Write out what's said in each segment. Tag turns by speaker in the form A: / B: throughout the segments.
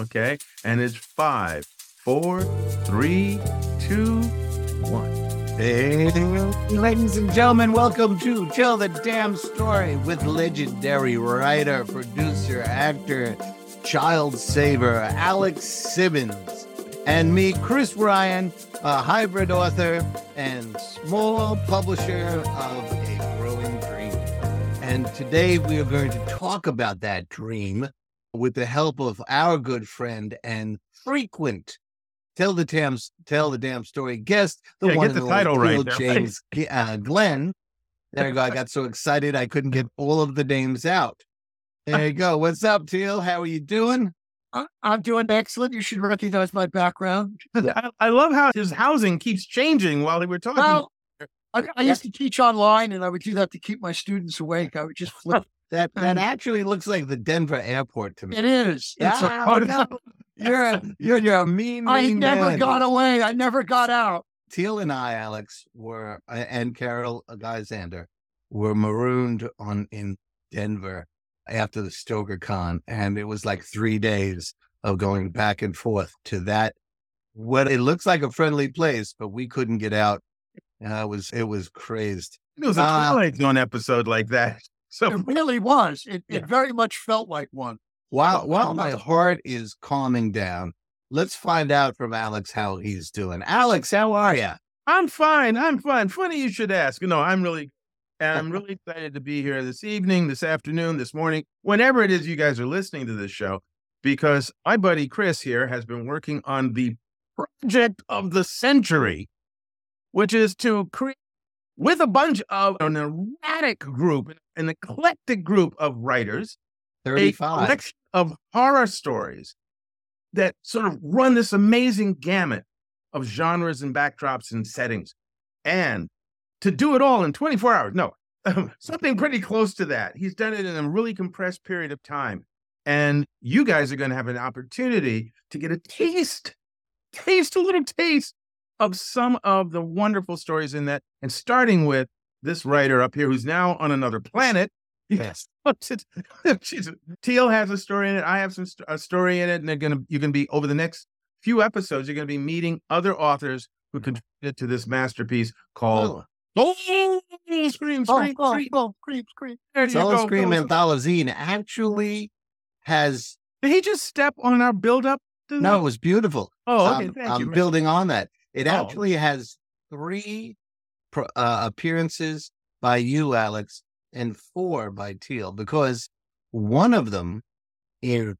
A: Okay. And it's five, four, three, two, one.
B: Hey, ladies and gentlemen, welcome to Tell the Damn Story with legendary writer, producer, actor, child saver, Alex Simmons, and me, Chris Ryan, a hybrid author and small publisher of a growing dream. And today we are going to talk about that dream with the help of our good friend and frequent Tell the damn, tell the damn story guest, the
A: Yeah,
B: one
A: get
B: and
A: the title right
B: Phil
A: there.
B: James uh, Glenn. There you go. I got so excited I couldn't get all of the names out. There you go. What's up, Teel? How are you doing?
C: I- I'm doing excellent. You should recognize my background.
A: I, I love how his housing keeps changing while we're talking.
C: Well, I, I used to teach online, and I would do that to keep my students awake. I would just flip.
B: That that
C: Um,
B: actually looks like the Denver airport to me.
C: It is. It's a-
B: Ah, no. You're a, you're, you're a mean,
C: I
B: mean
C: never
B: man.
C: got away. I never got out.
B: Teel and I, Alex, were uh, and Carol Geisander were marooned on in Denver after the Stoker Con, and it was like three days of going back and forth to that. What it looks like a friendly place, but we couldn't get out. Uh, it was it was crazed.
A: It was a
B: Uh,
A: Twilight Zone episode like that. So
C: It really was. It,
A: Yeah.
C: it very much felt like one.
B: While while my heart is calming down, let's find out from Alex how he's doing. Alex, how are you?
A: I'm fine. I'm fine. Funny you should ask. No, I'm really, and I'm really excited to be here this evening, this afternoon, this morning, whenever it is you guys are listening to this show, because my buddy Chris here has been working on the project of the century, which is to create with a bunch of an erratic group, an eclectic group of writers, a collection of horror stories that sort of run this amazing gamut of genres and backdrops and settings. And to do it all in 24 hours, no, something pretty close to that. He's done it in a really compressed period of time. And you guys are going to have an opportunity to get a taste, taste, a little taste of some of the wonderful stories in that. And starting with this writer up here who's now on another planet.
B: Yes.
A: Teel has a story in it. I have some st- a story in it, and they're gonna you're gonna be over the next few episodes. You're gonna be meeting other authors who contributed to this masterpiece called
B: Oh,
A: Oh, Scream, Scream,
C: oh,
A: Scream.
C: oh, creep, creep.
A: There you
B: Soul
A: go.
B: Scream
A: Go.
B: Anthology actually has
A: Did he just step on our build up?
B: no, it was beautiful.
A: Oh, okay.
B: Um,
A: Thank
B: I'm
A: you. man.
B: building on that. It
A: Oh.
B: actually has three uh, appearances by you, Alex, and four by Teel, because one of them in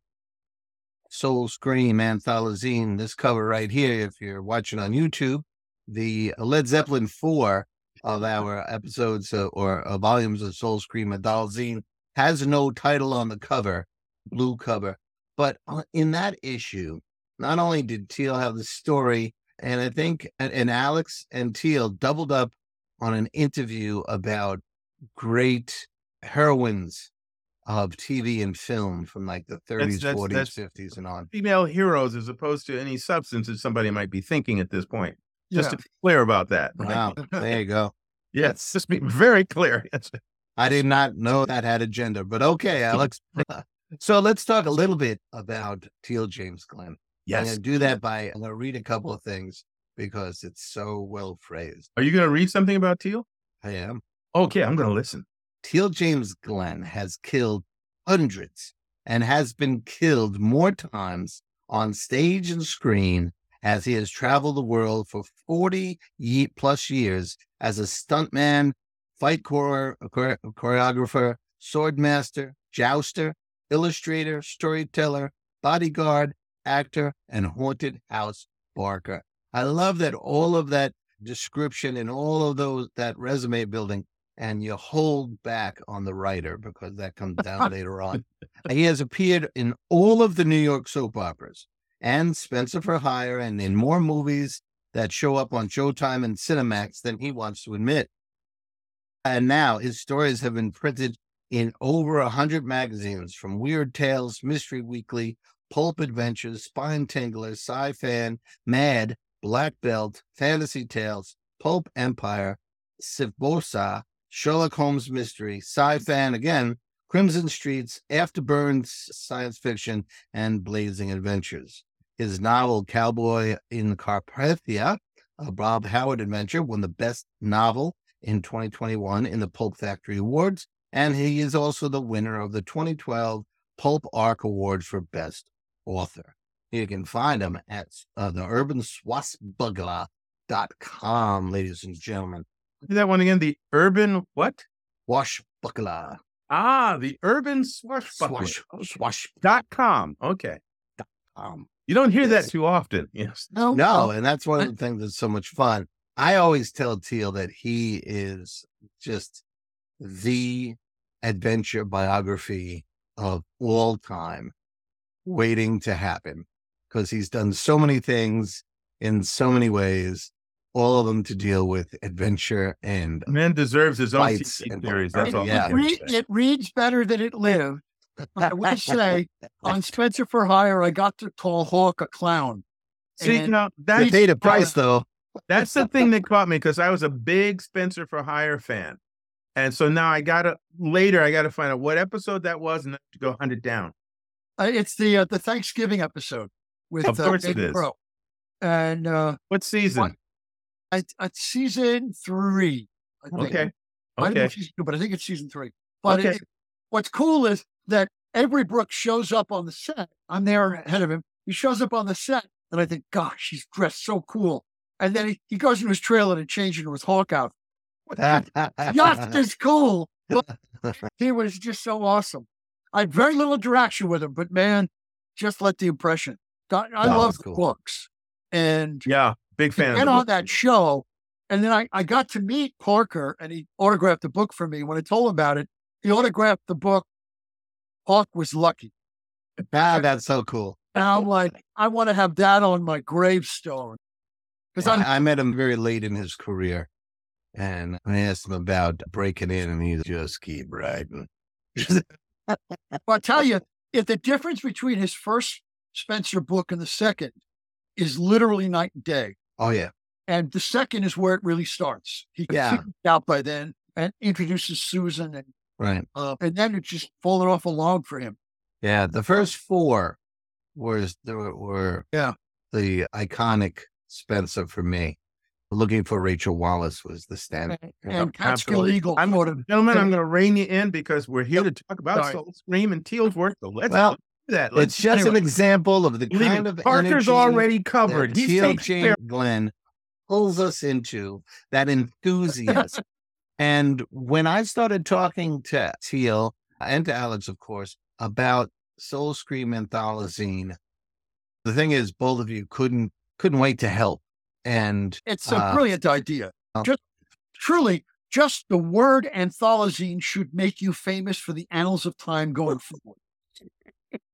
B: Soul Scream Anthology, this cover right here, if you're watching on YouTube, the Led Zeppelin 4 of our episodes uh, or uh, volumes of Soul Scream Anthology has no title on the cover, blue cover. But uh, in that issue, not only did Teel have the story, and I think and, and Alex and Teel doubled up on an interview about great heroines of TV and film from like the 30s,
A: that's-
B: 40s,
A: that's-
B: 50s, and on.
A: Female heroes as opposed to any substance that somebody might be thinking at this point. Just
C: Yeah.
A: to be clear about that. right?
B: Wow, there you go.
A: Yes, just be very clear.
B: I did not know that had a gender, but okay, Alex. so let's talk a little bit about Teel James Glenn.
A: Yes.
B: I'm going to do that by, I'm going to read a couple of things because it's so well phrased.
A: Are you going to read something about Teel?
B: I am.
A: Okay, I'm going to listen.
B: Teel James Glenn has killed hundreds and has been killed more times on stage and screen as he has traveled the world for 40 ye- plus years as a stuntman, fight chore- chore- choreographer, swordmaster, jouster, illustrator, storyteller, bodyguard, actor, and haunted house barker. I love that all of that description and all of those that resume building and you hold back on the writer because that comes down later on. He has appeared in all of the New York soap operas and Spenser for Hire and in more movies that show up on Showtime and Cinemax than he wants to admit. And now his stories have been printed in over a hundred magazines from Weird Tales, Mystery Weekly, Pulp Adventures, Spine Tingler, Sci-Fan, Mad, Black Belt, Fantasy Tales, Pulp Empire, Sivbosa, Sherlock Holmes Mystery, Sci-Fan again, Crimson Streets, Afterburn's science fiction, and Blazing Adventures. His novel Cowboy in Carpathia, a Bob Howard adventure, won the best novel in 2021 in the Pulp Factory Awards, and he is also the winner of the 2012 Pulp Ark Award for Best Author. You can find them at uh, the urbanswashbuckler.com, ladies and gentlemen.
A: Do that one again. The urban what?
B: Washbuckler.
A: Ah, the urban swashbuckler.
B: Swash, swash.
A: Dot com. Okay.
B: Um,
A: You don't hear
B: Yes.
A: that too often. Yes.
C: No,
B: No, and that's one of the things that's so much fun. I always tell Teel that he is just the adventure biography of all time waiting to happen because he's done so many things in so many ways, all of them to deal with adventure and
A: Man deserves his own
B: Fights
A: TV
B: and-
A: series. That's
C: it,
A: all.
B: Yeah.
C: it, re- it reads better than it lived. I will say on Spenser for Hire, I got to call Hawk a clown.
A: See,
C: And-
A: now
B: they
A: that's,
B: paid a price though.
A: that's the thing that caught me because I was a big Spenser for Hire fan. And so now I gotta later I gotta find out what episode that was and to go hunt it down.
C: Uh, it's the uh, the Thanksgiving episode with
A: Of
C: uh,
A: course it
C: David
A: is.
C: Crow. and uh,
A: What season?
C: What? it's, it's season three. I.
A: Okay.
C: Might
A: Okay.
C: season two, but I think it's season three. But
A: Okay.
C: it- what's cool is that Avery Brooks shows up on the set. I'm there ahead of him. He shows up on the set, and I think, gosh, he's dressed so cool. And then he, he goes into his trailer and changes into his Hawk out. Just as cool. He was just so awesome. I had very little interaction with him, but man, just let the impression. I, I love
B: cool.
C: books. And
A: Yeah, big fan. And
C: on that show. And then I, I got to meet Parker and he autographed the book for me. When I told him about it, he autographed the book. Hawk was lucky.
B: ah, that's so cool.
C: And I'm like, I want to have that on my gravestone. Because I'm
B: I, I met him very late in his career, and I asked him about breaking in, and he just keep writing.
C: I'll tell you, if the difference between his first Spenser book and the second is literally night and day.
B: oh yeah,
C: And the second is where it really starts. He can
B: Yeah.
C: out by then and introduces Susan and
B: right.
C: uh, and then it's just falling off a log for him.
B: Yeah, the first four was the were
C: Yeah.
B: the iconic Spenser for me. Looking for Rachel Wallace was the standard.
C: And,
B: Yeah,
C: and Catskill. Eagle
A: I'm-
C: sort
A: Gentlemen, I'm going to rein you in because we're here to talk about
C: Sorry.
A: Soul Scream and Teel's work. So let's
B: Well,
A: do that. Let's
B: It's just
C: anyway.
B: an example of the kind
A: it.
B: of
A: Parker's already covered. He's Teel
B: Jane. Glenn pulls us into that enthusiasm. and when I started talking to Teel and to Alex, of course, about Soul Scream Antholozine, the thing is, both of you couldn't couldn't wait to help. And
C: It's a
B: Uh,
C: brilliant idea. Just truly, just the word antholozine should make you famous for the annals of time going forward.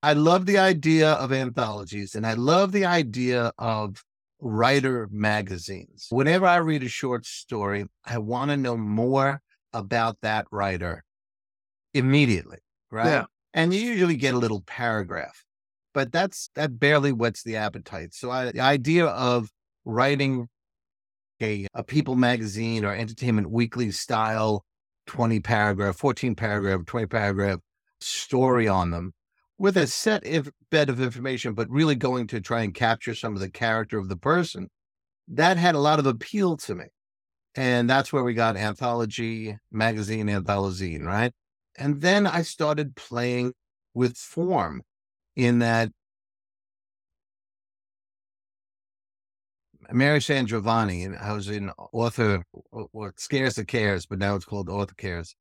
B: I love the idea of anthologies and I love the idea of writer magazines. Whenever I read a short story, I want to know more about that writer immediately, right?
C: Yeah.
B: And you usually get a little paragraph, but that's that barely whets the appetite. So I, the idea of writing a, a people magazine or entertainment weekly style 20 paragraph, 14 paragraph, 20 paragraph story on them with a set if, bed of information, but really going to try and capture some of the character of the person, that had a lot of appeal to me. And that's where we got anthology, magazine, antholozine, right? And then I started playing with form in that Mary Sandrovani, and I was in author, what Scares the Cares, but now it's called Author Cares.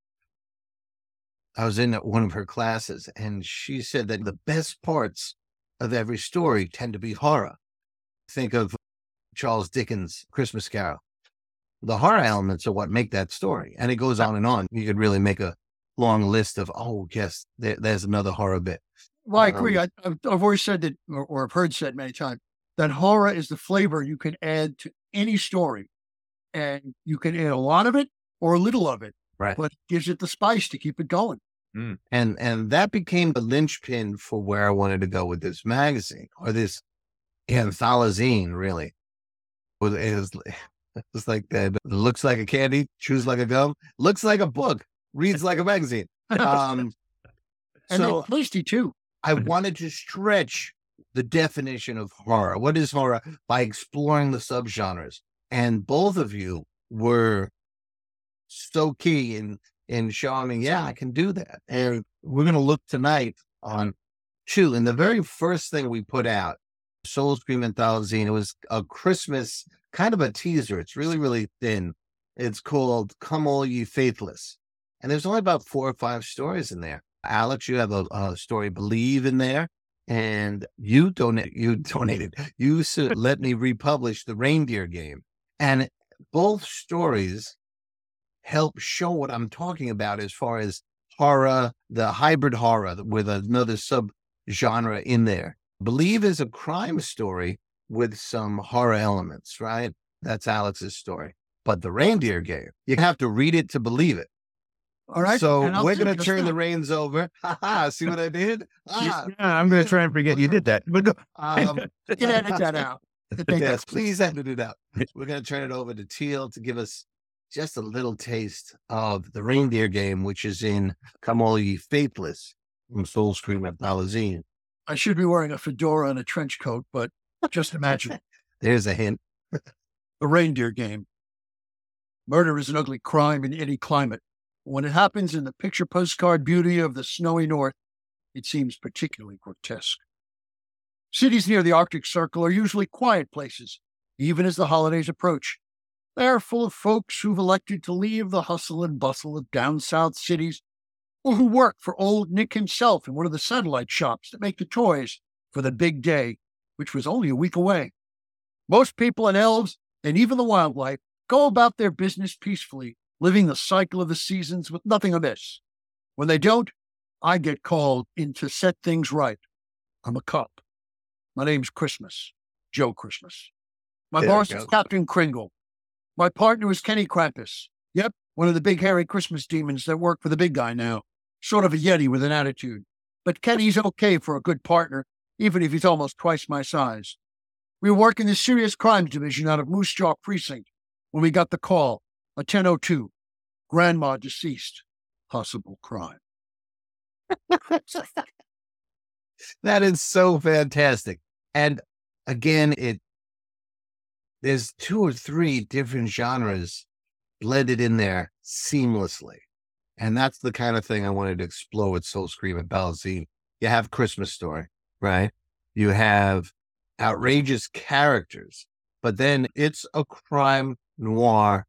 B: I was in one of her classes, and she said that the best parts of every story tend to be horror. Think of Charles Dickens' Christmas Carol. The horror elements are what make that story, and it goes on and on. You could really make a long list of, oh, yes, there, there's another horror bit.
C: Well, I
B: Um,
C: agree. I, I've I've always said that, or, or I've heard said many times, that horror is the flavor you can add to any story. And you can add a lot of it or a little of it,
B: Right.
C: but it gives it the spice to keep it going.
B: And and that became the linchpin for where I wanted to go with this magazine or this antholozine. Really, was it was it's like that. Looks like a candy, chews like a gum, looks like a book, reads like a magazine. Um,
C: And
B: So-
C: tasty too.
B: I wanted to stretch the definition of horror. What is horror by exploring the subgenres? And both of you were so key in in showing me, yeah, I can do that. And we're going to look tonight on two. And the very first thing we put out, Soul Scream Anthology, it was a Christmas kind of a teaser. It's really, really thin. It's called Come All Ye Faithless. And there's only about four or five stories in there. Alex, you have a, a story Believe in there. And you donate you donated. You let me republish the reindeer game. And both stories help show what I'm talking about as far as horror, the hybrid horror with another sub genre in there. Believe is a crime story with some horror elements, right? That's Alex's story. But the reindeer game, you have to read it to believe it.
C: All right.
B: So we're going to turn the reins over. Ha. See what I did? Ah,
A: Yeah, I'm going to try and forget you did that. But go.
B: um,
C: You edit that out.
B: Yes, please edit it out. We're going to turn it over to Teel to give us just a little taste of the reindeer game, which is in Come All Ye Faithless from Soul Scream Anthology.
C: I should be wearing a fedora and a trench coat, but just imagine
B: There's a hint.
C: the reindeer game. Murder is an ugly crime in any climate. When it happens in the picture postcard beauty of the snowy north, it seems particularly grotesque. Cities near the Arctic Circle are usually quiet places, even as the holidays approach. They are full of folks who've elected to leave the hustle and bustle of down south cities, or who work for old Nick himself in one of the satellite shops that make the toys for the big day, which was only a week away. Most people and elves, and even the wildlife, go about their business peacefully, living the cycle of the seasons with nothing amiss. When they don't, I get called in to set things right. I'm a cop. My name's Christmas, Joe Christmas. My
B: There
C: boss is Captain Kringle. My partner is Kenny Krampus. Yep, one of the big hairy Christmas demons that work for the big guy now. Sort of a Yeti with an attitude. But Kenny's okay for a good partner, even if he's almost twice my size. We were working the serious crimes division out of Moose Jaw Precinct when we got the call, a 1002. Grandma deceased. Possible crime.
B: That is so fantastic. And again, it there's two or three different genres blended in there seamlessly. And that's the kind of thing I wanted to explore with Soul Scream Antholozine. You have Christmas Story, right? You have outrageous characters, but then it's a crime noir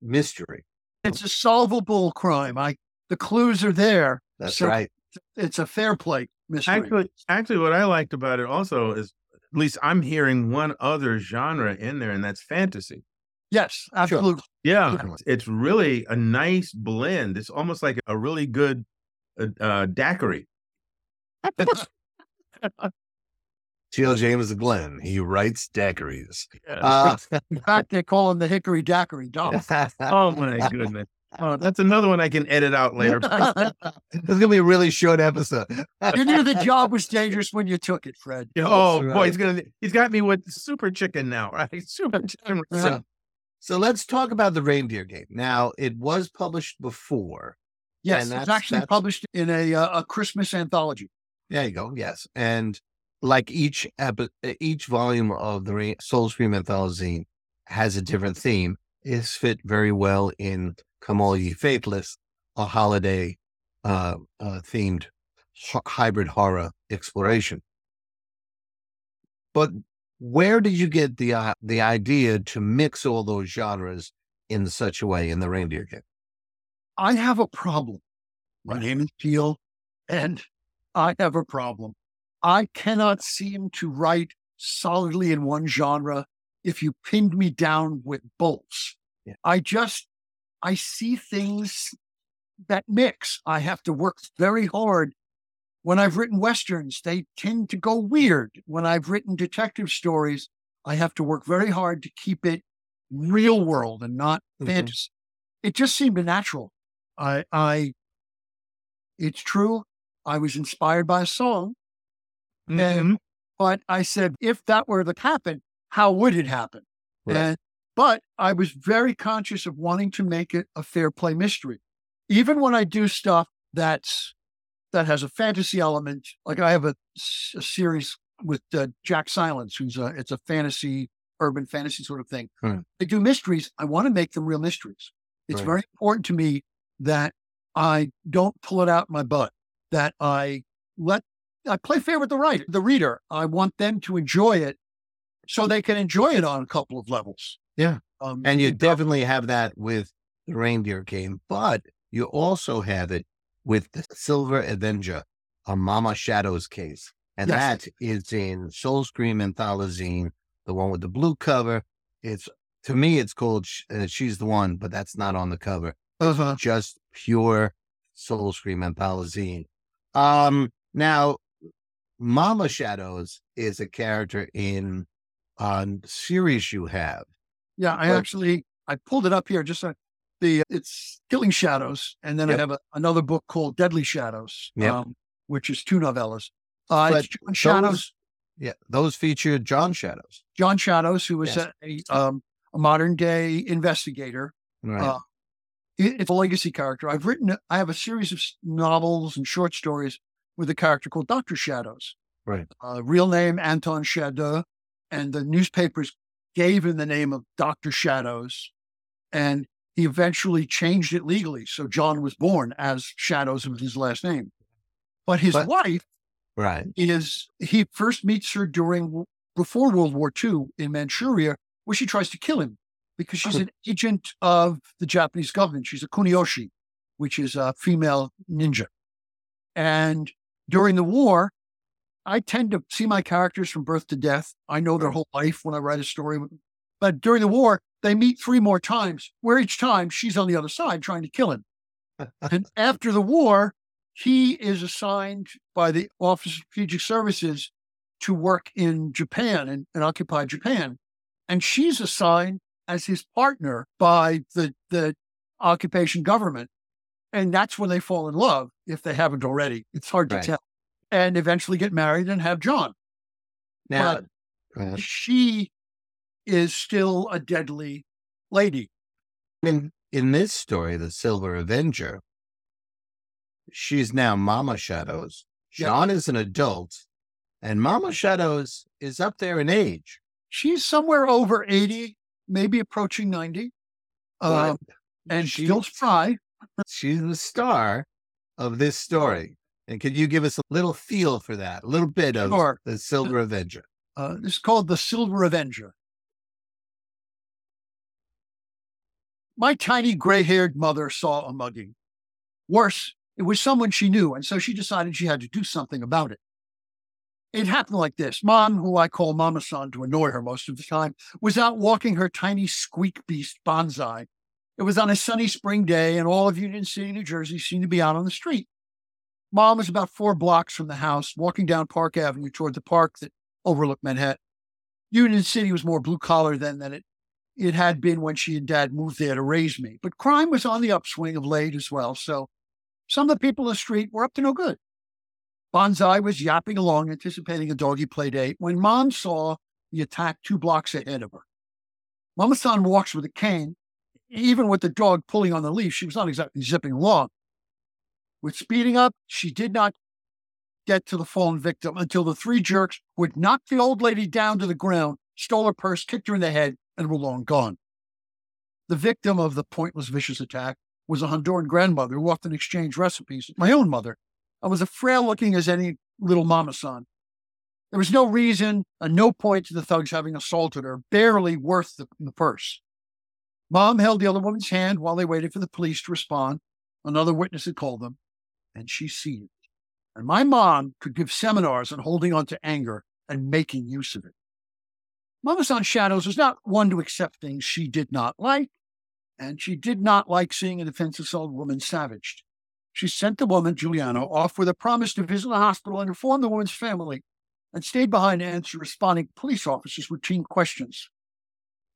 B: mystery.
C: It's a solvable crime. I the clues are there.
B: That's
C: So-
B: right.
C: It's a fair play mystery.
A: Actually, actually, what I liked about it also is, at least I'm hearing one other genre in there, and that's fantasy.
C: yes, absolutely.
A: Yeah,
B: Definitely.
A: it's really a nice blend. It's almost like a really good uh, uh, daiquiri.
B: T.L. James Glenn, he writes daiquiris.
A: Uh,
C: In fact, they call him the Hickory Daiquiri Dog.
A: oh my goodness! Oh, that's another one I can edit out later.
B: This is gonna be a really short episode.
C: you knew the job was dangerous when you took it, Fred.
A: oh
B: That's
A: boy, he's gonna he's got me with super chicken now, right? Super chicken.
B: So, so let's talk about the reindeer game. Now, it was published before.
C: Yes, it's actually
B: that's-
C: published in a uh, a Christmas anthology.
B: There you go. Yes, and like each epi- each volume of the Re- Soul Scream anthology has a different theme. Is fit very well in "Come All Ye Faithless," a holiday uh, uh, themed h- hybrid horror exploration. But where did you get the uh, the idea to mix all those genres in such a way in the reindeer game?
C: I have a problem. My name is Teel, and I have a problem. I cannot seem to write solidly in one genre if you pinned me down with bolts.
B: Yeah.
C: I just, I see things that mix. I have to work very hard. When I've written Westerns, they tend to go weird. When I've written detective stories, I have to work very hard to keep it real world and not
B: Mhm.
C: fantasy. It just seemed natural. I, I, it's true. I was inspired by a song,
A: Mhm.
C: but I said, if that were to happen, how would it happen?
B: Right.
C: And, but I was very conscious of wanting to make it a fair play mystery. Even when I do stuff that's that has a fantasy element. Like I have a, a series with uh, Jack Silence, who's a it's a fantasy, urban fantasy sort of thing.
B: Hmm.
C: They do mysteries. I want to make them real mysteries. It's
B: Right.
C: very important to me that I don't pull it out my butt. That I let I play fair with the writer, the reader. I want them to enjoy it, so they can enjoy it on a couple of levels.
B: Yeah.
C: um,
B: And you definitely have that with the reindeer game, but you also have it with the Silver Avenger, a Mama Shadows case. And
C: Yes.
B: that is in Soul Scream Antholozine, the one with the blue cover. It's to me, it's called Sh- uh, She's the One, but that's not on the cover.
C: uh-huh.
B: Just pure Soul Scream Antholozine. Um, now, Mama Shadows is a character in a series you have.
C: Yeah, I
B: But-
C: actually I pulled it up here. Just the it's Killing Shadows, and then
B: Yep.
C: I have a, another book called Deadly Shadows,
B: Yep.
C: um, which is two novellas. Uh, Shadows,
B: Yeah, those feature John Shadows.
C: John Shadows, who is
B: Yes.
C: a, a, um, a modern day investigator.
B: Right.
C: Uh, it- it's a legacy character. I've written. I have a series of novels and short stories with a character called Doctor Shadows.
B: Right.
C: Uh, real name Anton Shadow, and the newspapers gave him the name of Doctor Shadows, and he eventually changed it legally. So John was born as Shadows with his last name. But his
B: But-
C: wife
B: right.
C: is he first meets her during before World War II in Manchuria, where she tries to kill him because she's hmm. an agent of the Japanese government. She's a kunoichi, which is a female ninja. And during the war, I tend to see my characters from birth to death. I know their whole life when I write a story. But during the war, they meet three more times, where each time she's on the other side trying to kill him. and after the war, he is assigned by the Office of Strategic Services to work in Japan and, and occupied Japan. And she's assigned as his partner by the, the occupation government. And that's when they fall in love, if they haven't already. It's hard to
B: Right.
C: tell. And eventually get married and have John.
B: Now,
C: But- She is still a deadly lady.
B: in in this story, the Silver Avenger, she's now Mama Shadows.
C: Yep.
B: John is an adult, and Mama Shadows is up there in age.
C: She's somewhere over 80, maybe approaching 90. Um, and
B: she-
C: still spry.
B: she's the star of this story. And could you give us a little feel for that? A little bit of
C: Sure.
B: the Silver Avenger.
C: Uh, this is called the Silver Avenger. My tiny gray haired mother saw a mugging. Worse, it was someone she knew, and so she decided she had to do something about it. It happened like this Mom, who I call Mama San to annoy her most of the time, was out walking her tiny squeak beast bonsai. It was on a sunny spring day, and all of Union City, New Jersey seemed to be out on the street. Mom was about four blocks from the house, walking down Park Avenue toward the park that overlooked Manhattan. Union City was more blue collar then than it it had been when she and dad moved there to raise me. But crime was on the upswing of late as well. So some of the people in the street were up to no good. Bonsai was yapping along, anticipating a doggy play date, when mom saw the attack two blocks ahead of her. Mama San walks with a cane. Even with the dog pulling on the leash, she was not exactly zipping along. With speeding up, she did not get to the fallen victim until the three jerks would knock the old lady down to the ground, stole her purse, kicked her in the head, and were long gone. The victim of the pointless, vicious attack was a Honduran grandmother who often exchanged recipes with my own mother. I was as frail looking as any little mama son. There was no reason and no point to the thugs having assaulted her, barely worth the, the purse. Mom held the other woman's hand while they waited for the police to respond. Another witness had called them, and she seethed. And my mom could give seminars on holding on to anger and making use of it. Mama San Shadows was not one to accept things she did not like, and she did not like seeing a defenseless old woman savaged. She sent the woman, Juliana, off with a promise to visit the hospital and inform the woman's family, and stayed behind to answer responding police officers' routine questions.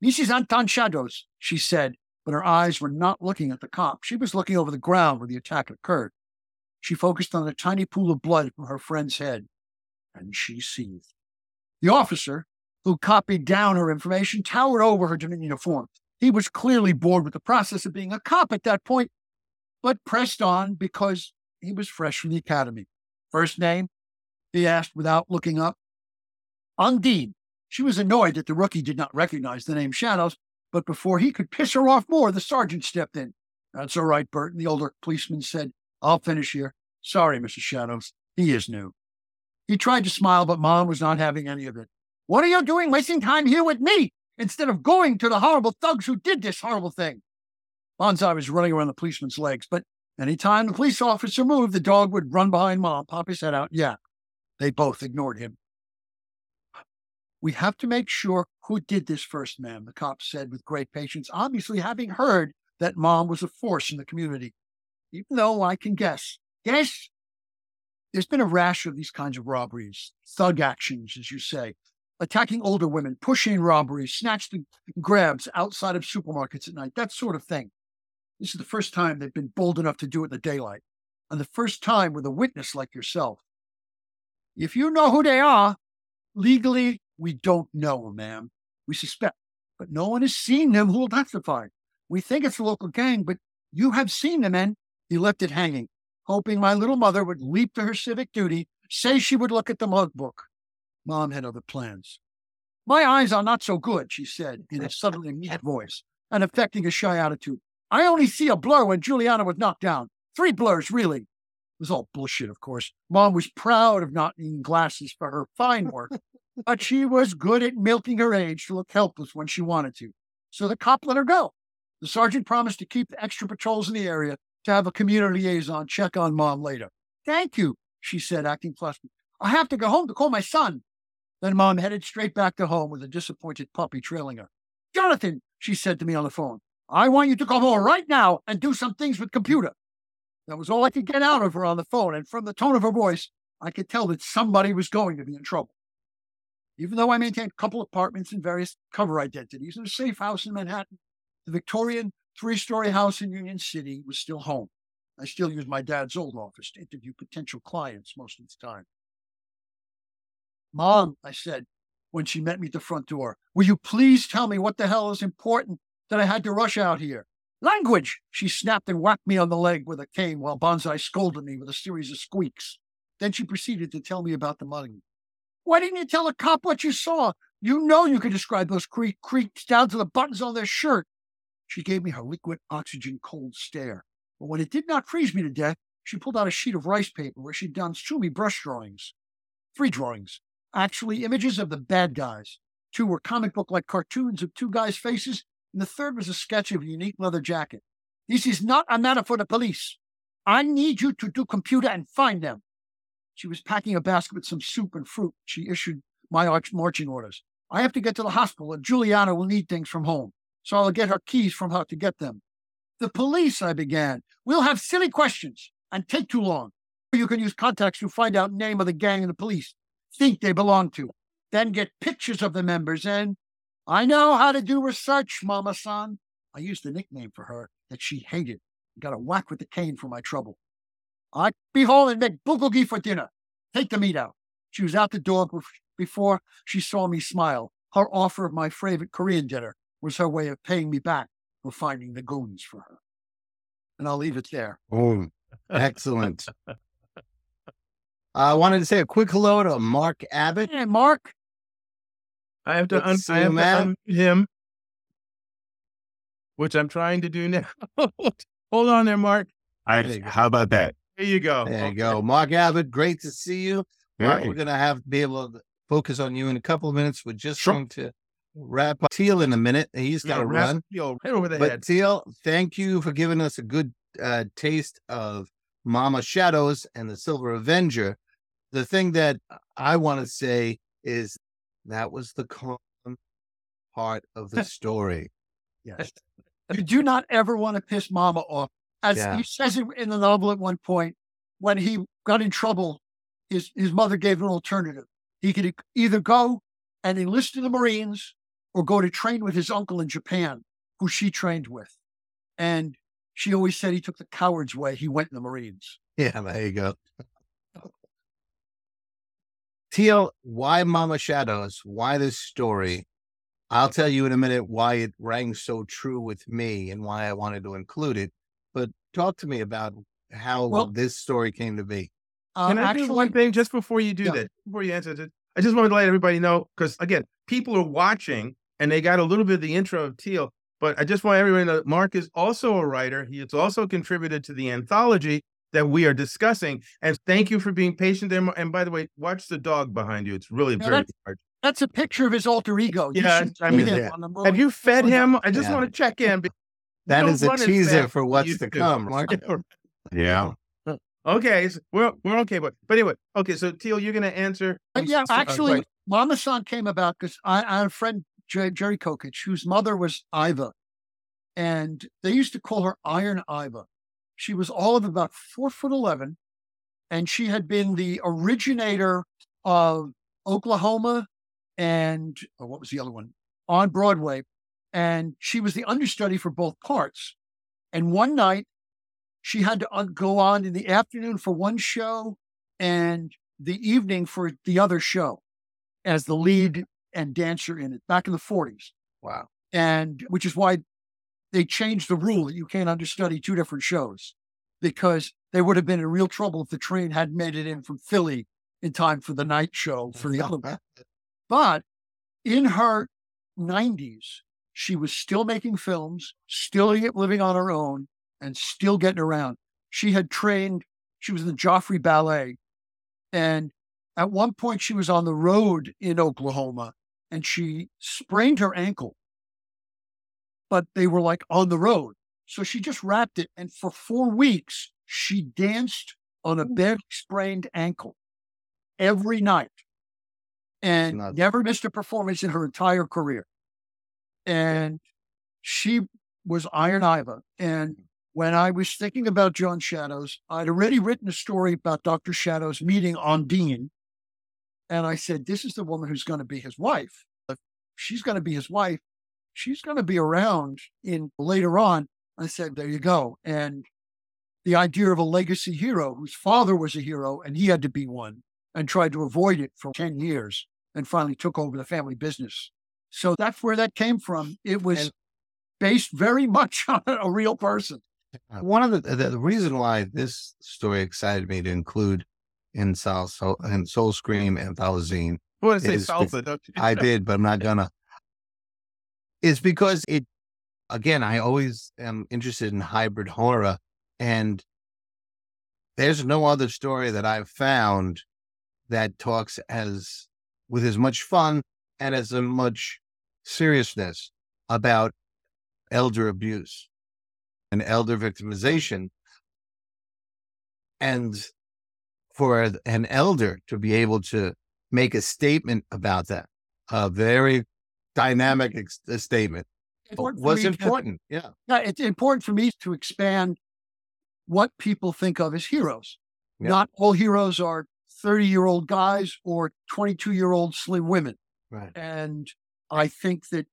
C: Mrs. Anton Shadows, she said, but her eyes were not looking at the cop. She was looking over the ground where the attack occurred. She focused on a tiny pool of blood from her friend's head, and she seethed. The officer, who copied down her information, towered over her in uniform. He was clearly bored with the process of being a cop at that point, but pressed on because He was fresh from the academy. First name? He asked without looking up. Undine. She was annoyed that the rookie did not recognize the name Shadows, but before he could piss her off more, the sergeant stepped in. That's all right, Burton, the older policeman said. I'll finish here. Sorry, Mrs. Shadows. He is new. He tried to smile, but Mom was not having any of it. What are you doing wasting time here with me instead of going to the horrible thugs who did this horrible thing? Bonsai was running around the policeman's legs, but any time the police officer moved, the dog would run behind Mom, pop his head out. Yeah, they both ignored him. We have to make sure who did this first, ma'am, the cop said with great patience, obviously having heard that Mom was a force in the community. Even though I can guess. Guess? There's been a rash of these kinds of robberies, thug actions, as you say, attacking older women, pushing robberies, snatch and grabs outside of supermarkets at night, that sort of thing. This is the first time they've been bold enough to do it in the daylight, and the first time with a witness like yourself. If you know who they are, legally, we don't know, ma'am. We suspect, but no one has seen them who will testify. We think it's a local gang, but you have seen them, and he left it hanging, hoping my little mother would leap to her civic duty, say she would look at the mug book. Mom had other plans. My eyes are not so good, she said in a suddenly meek voice and affecting a shy attitude. I only see a blur when Juliana was knocked down. Three blurs, really. It was all bullshit, of course. Mom was proud of not needing glasses for her fine work, but she was good at milking her age to look helpless when she wanted to. So the cop let her go. The sergeant promised to keep the extra patrols in the area to have a community liaison check on mom later. Thank you, she said, acting flustered. I have to go home to call my son. Then mom headed straight back to home with a disappointed puppy trailing her. Jonathan, she said to me on the phone, I want you to come home right now and do some things with computer. That was all I could get out of her on the phone, and from the tone of her voice, I could tell that somebody was going to be in trouble. Even though I maintained a couple apartments and various cover identities in a safe house in Manhattan, the Victorian three story house in Union City was still home. I still use my dad's old office to interview potential clients most of the time. Mom, I said when she met me at the front door, will you please tell me what the hell is important that I had to rush out here? Language! She snapped and whacked me on the leg with a cane while Bonsai scolded me with a series of squeaks. Then she proceeded to tell me about the mugging. Why didn't you tell a cop what you saw? You know you could describe those creak creaks down to the buttons on their shirt. She gave me her liquid oxygen cold stare. But when it did not freeze me to death, she pulled out a sheet of rice paper where she'd done Sumi brush drawings. Three drawings, actually images of the bad guys. Two were comic book like cartoons of two guys' faces, and the third was a sketch of a unique leather jacket. This is not a matter for the police. I need you to do computer and find them. She was packing a basket with some soup and fruit. She issued my marching orders. I have to get to the hospital, and Juliana will need things from home, so I'll get her keys from her to get them. The police, I began, will have silly questions and take too long. You can use contacts to find out name of the gang and the police think they belong to, then get pictures of the members. And I know how to do research, Mama San. I used the nickname for her that she hated. Got a whack with the cane for my trouble. I'd be home and make bulgogi for dinner. Take the meat out. She was out the door before she saw me smile. Her offer of my favorite Korean dinner was her way of paying me back for finding the goons for her. And I'll leave it there.
B: Oh, excellent. I wanted to say a quick hello to Marc Abbott.
C: Hey, Marc.
A: I have to,
B: Good
A: un-
B: see
A: I
B: you,
A: have to
B: man.
A: unmute him, which I'm trying to do now. Hold on there,
B: Marc.
D: I,
B: you
D: how about that?
A: There you go.
B: There you
A: Okay.
B: go. Marc Abbott, great to see you. Marc,
D: Hey.
B: we're going to have be able to focus on you in a couple of minutes. We're just
A: Sure.
B: going to wrap up Teel in a minute. He's got to run.
A: yo, right over the
B: But
A: head.
B: Teel, thank you for giving us a good uh, taste of Mama Shadows and the Silver Avenger. The thing that I want to say is that was the calm part of the story.
C: Yes. You do not ever want to piss mama off. As
B: Yeah.
C: he says in the novel at one point, when he got in trouble, his, his mother gave him an alternative. He could either go and enlist in the Marines or go to train with his uncle in Japan, who she trained with. And she always said he took the coward's way. He went in the Marines.
B: Yeah, there you go. Teal, why Mama Shadows? Why this story? I'll tell you in a minute why it rang so true with me and why I wanted to include it. But talk to me about how
C: Well-
B: this story came to be.
C: Uh,
A: Can I
C: actually,
A: do one thing just before you do
C: Yeah.
A: that? Before you answer it, I just wanted to let everybody know because again, people are watching and they got a little bit of the intro of Teel. But I just want everyone to know Marc is also a writer. He has also contributed to the anthology that we are discussing. And thank you for being patient there. And by the way, watch the dog behind you. It's really
C: No,
A: very hard.
C: that's a picture of his alter ego. You
A: Yeah, I mean,
C: him
B: yeah.
C: on the
A: Have
C: movie.
A: you fed him? I just
B: Yeah.
A: want to check in. because
B: That
A: don't
B: is a teaser for what's to
A: to.
B: come. Marc.
A: Yeah. Okay, so we're we're okay, but but anyway, okay. So Teel, you're gonna answer.
C: Uh, yeah,
A: s- uh,
C: actually,
A: questions.
C: Mama San came about because I, I had a friend, Jer- Jerry Kokich, whose mother was Iva. And they used to call her Iron Iva. She was all of about four foot 11. And she had been the originator of Oklahoma and oh, what was the other one? On Broadway. And she was the understudy for both parts. And one night, she had to go on in the afternoon for one show and the evening for the other show as the lead and dancer in it back in the 40s.
B: Wow.
C: And which is why they changed the rule that you can't understudy two different shows because they would have been in real trouble if the train hadn't made it in from Philly in time for the night show for the other one. But in her 90s, she was still making films, still living on her own, and still getting around. She had trained, she was in the Joffrey Ballet. And at one point, she was on the road in Oklahoma and she sprained her ankle. But they were like on the road. So she just wrapped it. And for four weeks, she danced on a mm. bed sprained ankle every night and
B: Nuts.
C: never missed a performance in her entire career. And she was Iron Iva. And mm. when I was thinking about John Shadows, I'd already written a story about Dr. Shadows meeting Ondine. And I said, This is the woman who's going to be his wife. If she's going to be his wife, she's going to be around in later on. I said, There you go. And the idea of a legacy hero whose father was a hero and he had to be one and tried to avoid it for 10 years and finally took over the family business. So that's where that came from. It was
B: And-
C: based very much on a real person.
B: One of the, the the reason why this story excited me to include in Soul Soul and Soul Scream anthology,
A: I want to say salsa, don't you?
B: I did, but I'm not gonna. It's because it again, I always am interested in hybrid horror, and there's no other story that I've found that talks as with as much fun and as much seriousness about elder abuse and elder victimization. And for an elder to be able to make a statement about that, a very dynamic ex- uh, statement,
C: Important
B: was
C: me to-
B: important. Yeah.
C: Yeah, it's important for me to expand what people think of as heroes.
B: Yeah.
C: Not all heroes are 30 year old guys or 22 year old slim women.
B: Right.
C: And I think that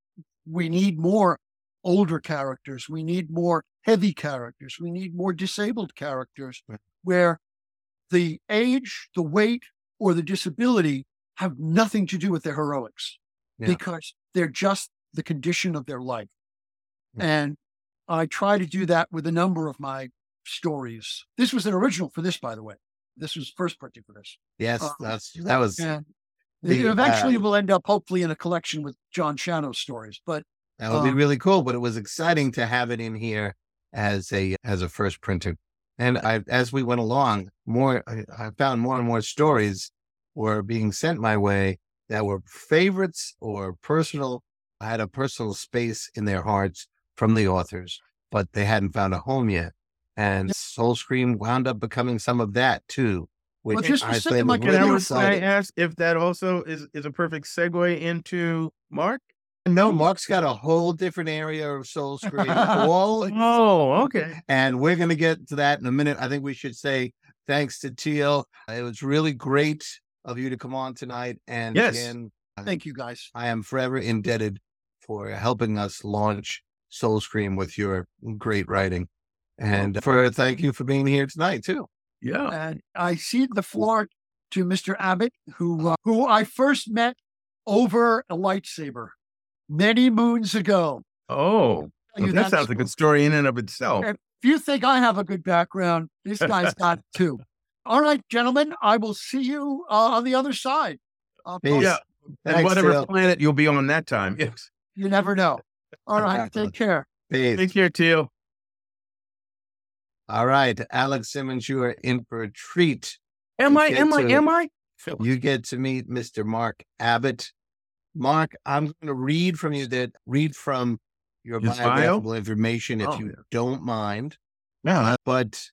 C: we need more older characters. We need more heavy characters. We need more disabled characters
B: Right.
C: where the age, the weight, or the disability have nothing to do with their heroics
B: Yeah.
C: because they're just the condition of their life.
B: Yeah.
C: And I try to do that with a number of my stories. This was an original for this, by the way. This was first printing for this.
B: Yes,
C: Uh,
B: that's that was
C: And
B: The,
C: eventually
B: uh,
C: we'll end up hopefully in a collection with John Shadow stories. But
B: that would be
C: um,
B: really cool. But it was exciting to have it in here as a as a first printing. And I, as we went along, more I, I found more and more stories were being sent my way that were favorites or personal. I had a personal space in their hearts from the authors, but they hadn't found a home yet. And Soul Scream wound up becoming some of that too. Which
C: Well, just
B: I
C: for saying, like,
A: Can
C: really
A: I, can I
B: exciting.
A: ask if that also is, is a perfect segue into Marc?
B: No, Marc's got a whole different area of Soul Scream. all
A: Oh, okay.
B: And we're going to get to that in a minute. I think we should say thanks to Teel. It was really great of you to come on tonight. And
A: Yes.
B: again,
C: thank you guys.
B: I am forever indebted for helping us launch Soul Scream with your great writing. And for thank you for being here tonight too.
A: Yeah.
C: And I cede the floor to Mr. Abbott, who uh, who I first met over a lightsaber many moons ago.
A: Oh, well, that sounds like a
C: story.
A: story in and of itself.
C: If you think I have a good background, this guy's got it too. All right, gentlemen, I will see you uh, on the other side. Uh,
B: Peace.
A: Yeah. And
B: Thanks,
A: whatever
B: Teel.
A: planet you'll be on that time. Yes.
C: You never know. All right, take care.
B: Peace.
A: Take care, Teel.
B: All right, Alex Simmons, you are in for a treat.
A: Am I?
B: Okay,
A: Am I? Am I?
B: You get to meet Mr. Marc Abbott. Marc, I'm going to read from you that read from your
A: His bio?
B: biographical information if
A: Oh,
B: you
A: yeah.
B: don't mind.
A: Yeah.
B: But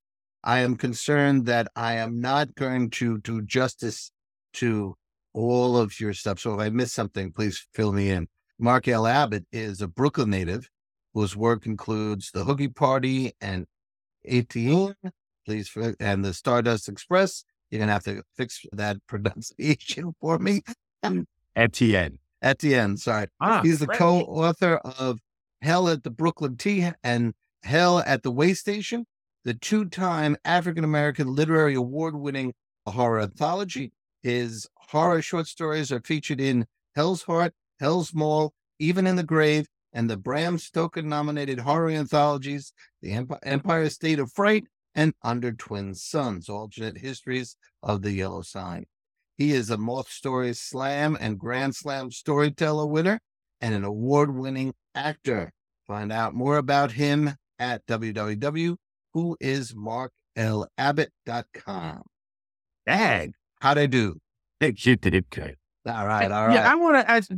B: I am concerned that I am not going to do justice to all of your stuff. So if I miss something, please fill me in. Marc L. Abbott is a Brooklyn native whose work includes the Hoogie Party and ATM, please, and the Stardust Express. You're going to have to fix that pronunciation for me.
D: Etienne.
B: Etienne, sorry.
A: Ah,
B: He's the
A: French.
B: co-author of Hell at the Brooklyn Tea and Hell at the Way Station, the two-time African American Literary Award-winning horror anthology. His horror short stories are featured in Hell's Heart, Hell's Mall, Even in the Grave, and the Bram Stoker-nominated horror anthologies, The Empire State of Fright and Under Twin Suns, alternate histories of the Yellow Sign. He is a Moth Stories Slam and Grand Slam storyteller winner and an award winning actor. Find out more about him at www.whoismarklabbott.com.
A: Dag.
B: How'd I do?
D: Thank You did good.
B: All right, all right.
A: Yeah, I want to ask.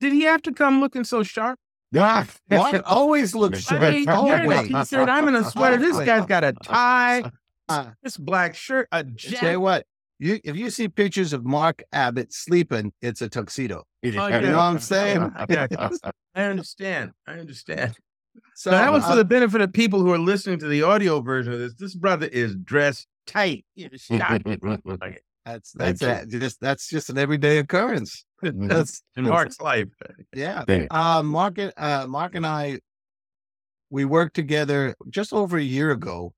A: Did he have to come looking so sharp?
D: Ah,
B: Marc always looks
A: I mean,
B: always.
A: he said, "I'm in a sweater." This guy's got a tie,
B: Uh,
A: this black shirt, a
B: Tell you
A: jacket.
B: what, you if you see pictures of Marc Abbott sleeping, it's a tuxedo.
A: Oh,
B: You know what I'm saying?
A: Yeah. I understand. I understand.
B: So
A: So that was
B: uh,
A: for the benefit of people who are listening to the audio version of this. This brother is dressed tight. He is shot. Like,
B: that's that's a, just that's just an everyday occurrence. That's
A: in Marc's life.
B: Yeah. Uh, Marc, and- uh, Marc and I, we worked together just over a year ago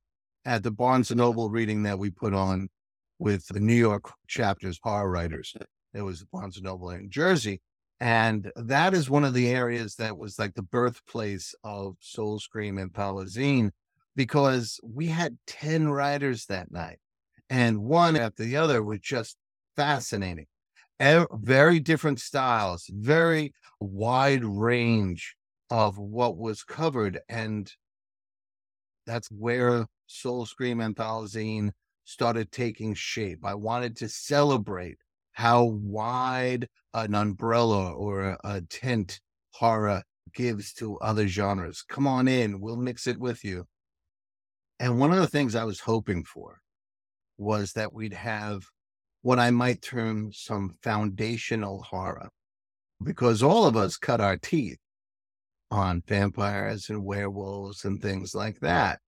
B: at the Barnes and Noble reading that we put on with the New York chapters horror writers. It was Barnes and Noble in Jersey. And that is one of the areas that was like the birthplace of Soul Scream Antholozine because we had 10 writers that night and one after the other was just fascinating. Very different styles, very wide range of what was covered. And that's where Soul Scream Antholozine started taking shape. I wanted to celebrate how wide an umbrella or a, a tent horror gives to other genres. Come on in, we'll mix it with you. And one of the things I was hoping for was that we'd have what I might term some foundational horror, because all of us cut our teeth on vampires and werewolves and things like that.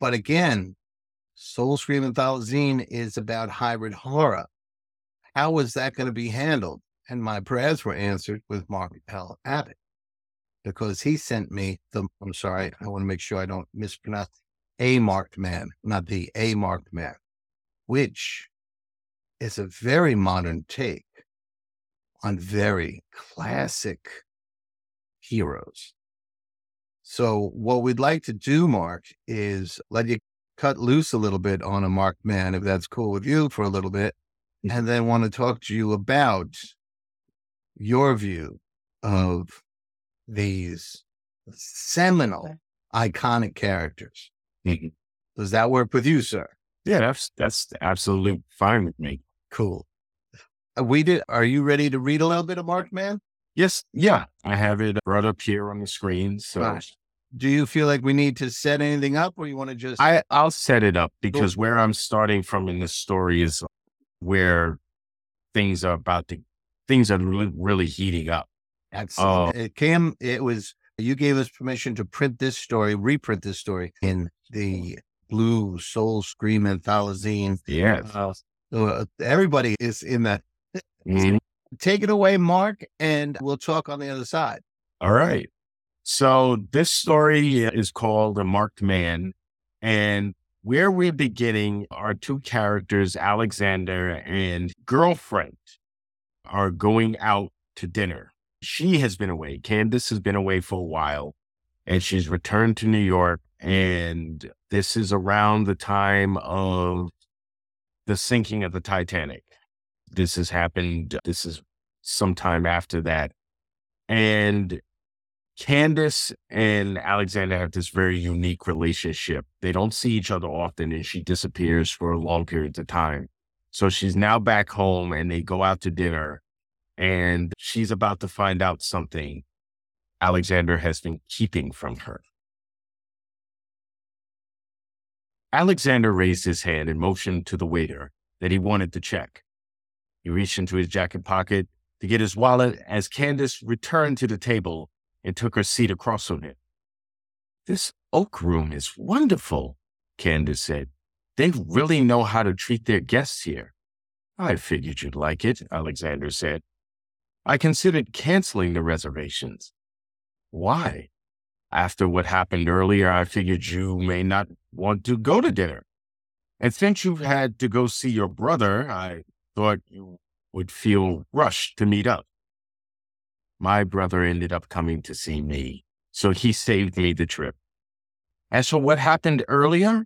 B: But again, Soul Scream Antholozine is about hybrid horror. How was that going to be handled? And my prayers were answered with Marc L. Abbott because he sent me the, I'm sorry, I want to make sure I don't mispronounce, A marked man, not the A marked man, which is a very modern take on very classic heroes. So, what we'd like to do, Marc, is let you cut loose a little bit on a marked man, if that's cool with you for a little bit, and then want to talk to you about your view of these seminal, iconic characters.
D: Mhm.
B: Does that work with you, sir?
D: yeah, that's that's absolutely fine with me.
B: Cool. Uh, We did. Are you ready to read a little bit of Mark Man?
D: Yes, yeah, I have it brought up here on the screen. So
B: Right. Do you feel like we need to set anything up, or you want to just?
D: I I'll set it up because where I'm starting from in the story is where things are about to things are really, really heating up.
B: Excellent. It came. It was. You gave us permission to print this story, reprint this story in the Blue Soul Scream Antholozine.
D: Yes.
B: Uh, so uh, everybody is in that.
D: Mhm.
B: Take it away, Marc, and we'll talk on the other side.
D: All right. So this story uh, is called A Marked Man. And where we're beginning, our two characters, Alexander and girlfriend, are going out to dinner. She has been away. Candace has been away for a while. and she's returned to New York. And this is around the time of the sinking of the Titanic. This has happened. Uh, this is sometime after that. And Candace and Alexander have this very unique relationship. They don't see each other often, and she disappears for long periods of time. So she's now back home, and they go out to dinner, and she's about to find out something Alexander has been keeping from her. Alexander raised his hand and motioned to the waiter that he wanted to check. He reached into his jacket pocket to get his wallet as Candace returned to the table and took her seat across from him. This oak room is wonderful, Candace said. They really know how to treat their guests here. I figured you'd like it, Alexander said. I considered canceling the reservations. Why? After what happened earlier, I figured you may not want to go to dinner. And since you've had to go see your brother, I thought you would feel rushed to meet up. My brother ended up coming to see me, so he saved me the trip. As for what happened earlier,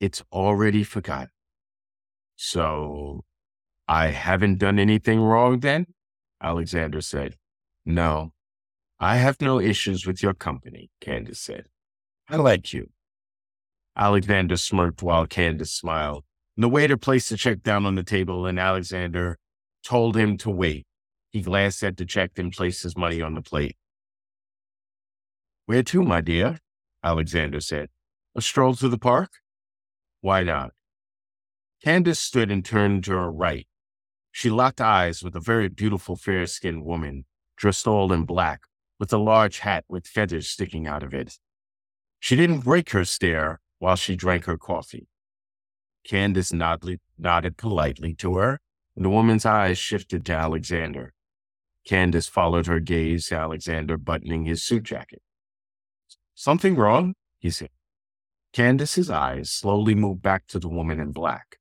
D: it's already forgotten. So I haven't done anything wrong then? Alexander said. No, I have no issues with your company, Candace said. I like you. Alexander smirked while Candace smiled. The waiter placed the check down on the table and Alexander told him to wait. He glanced at the check and placed his money on the plate. Where to, my dear? Alexander said. A stroll to the park? Why not? Candace stood and turned to her right. She locked eyes with a very beautiful fair skinned woman, dressed all in black, with a large hat with feathers sticking out of it. She didn't break her stare while she drank her coffee. Candace nodded, nodded politely to her, and the woman's eyes shifted to Alexander. Candace followed her gaze, Alexander buttoning his suit jacket. Something wrong? he said. Candace's eyes slowly moved back to the woman in black.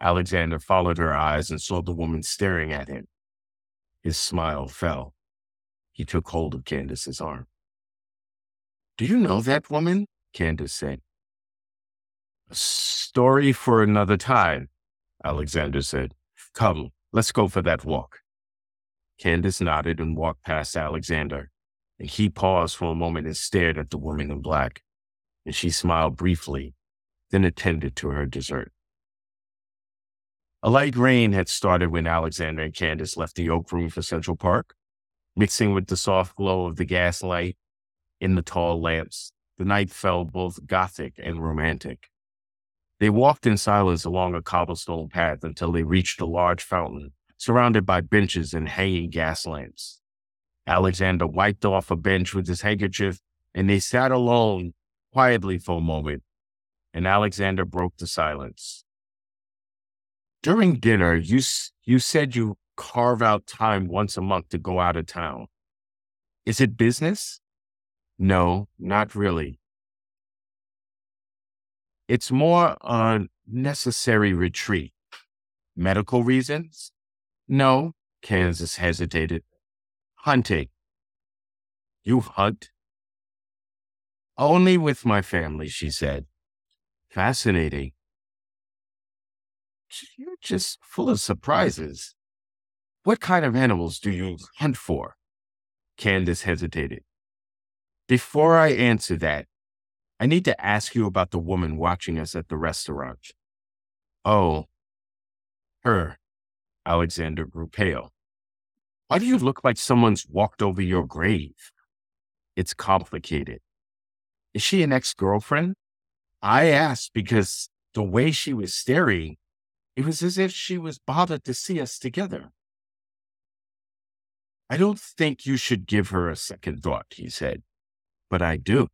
D: Alexander followed her eyes and saw the woman staring at him. His smile fell. He took hold of Candace's arm. Do you know that woman? Candace said. A story for another time, Alexander said. Come, let's go for that walk. Candace nodded and walked past Alexander, and he paused for a moment and stared at the woman in black, and she smiled briefly, then attended to her dessert. A light rain had started when Alexander and Candace left the Oak Room for Central Park mixing with the soft glow of the gaslight in the tall lamps. The night felt both gothic and romantic. They walked in silence along a cobblestone path until they reached a large fountain surrounded by benches and hanging gas lamps. Alexander wiped off a bench with his handkerchief and they sat alone quietly for a moment. And Alexander broke the silence. During dinner, you, you said you carve out time once a month to go out of town. Is it business? No, not really. It's more a necessary retreat. Medical reasons? No, Candace hesitated. Hunting. You hunt? Only with my family, she said. Fascinating. You're just full of surprises. What kind of animals do you hunt for? Candace hesitated. Before I answer that, I need to ask you about the woman watching us at the restaurant. Oh, her. Alexander grew pale. Why do you look like someone's walked over your grave? It's complicated. Is she an ex girlfriend? I asked because the way she was staring, it was as if she was bothered to see us together. I don't think you should give her a second thought, he said. But I do,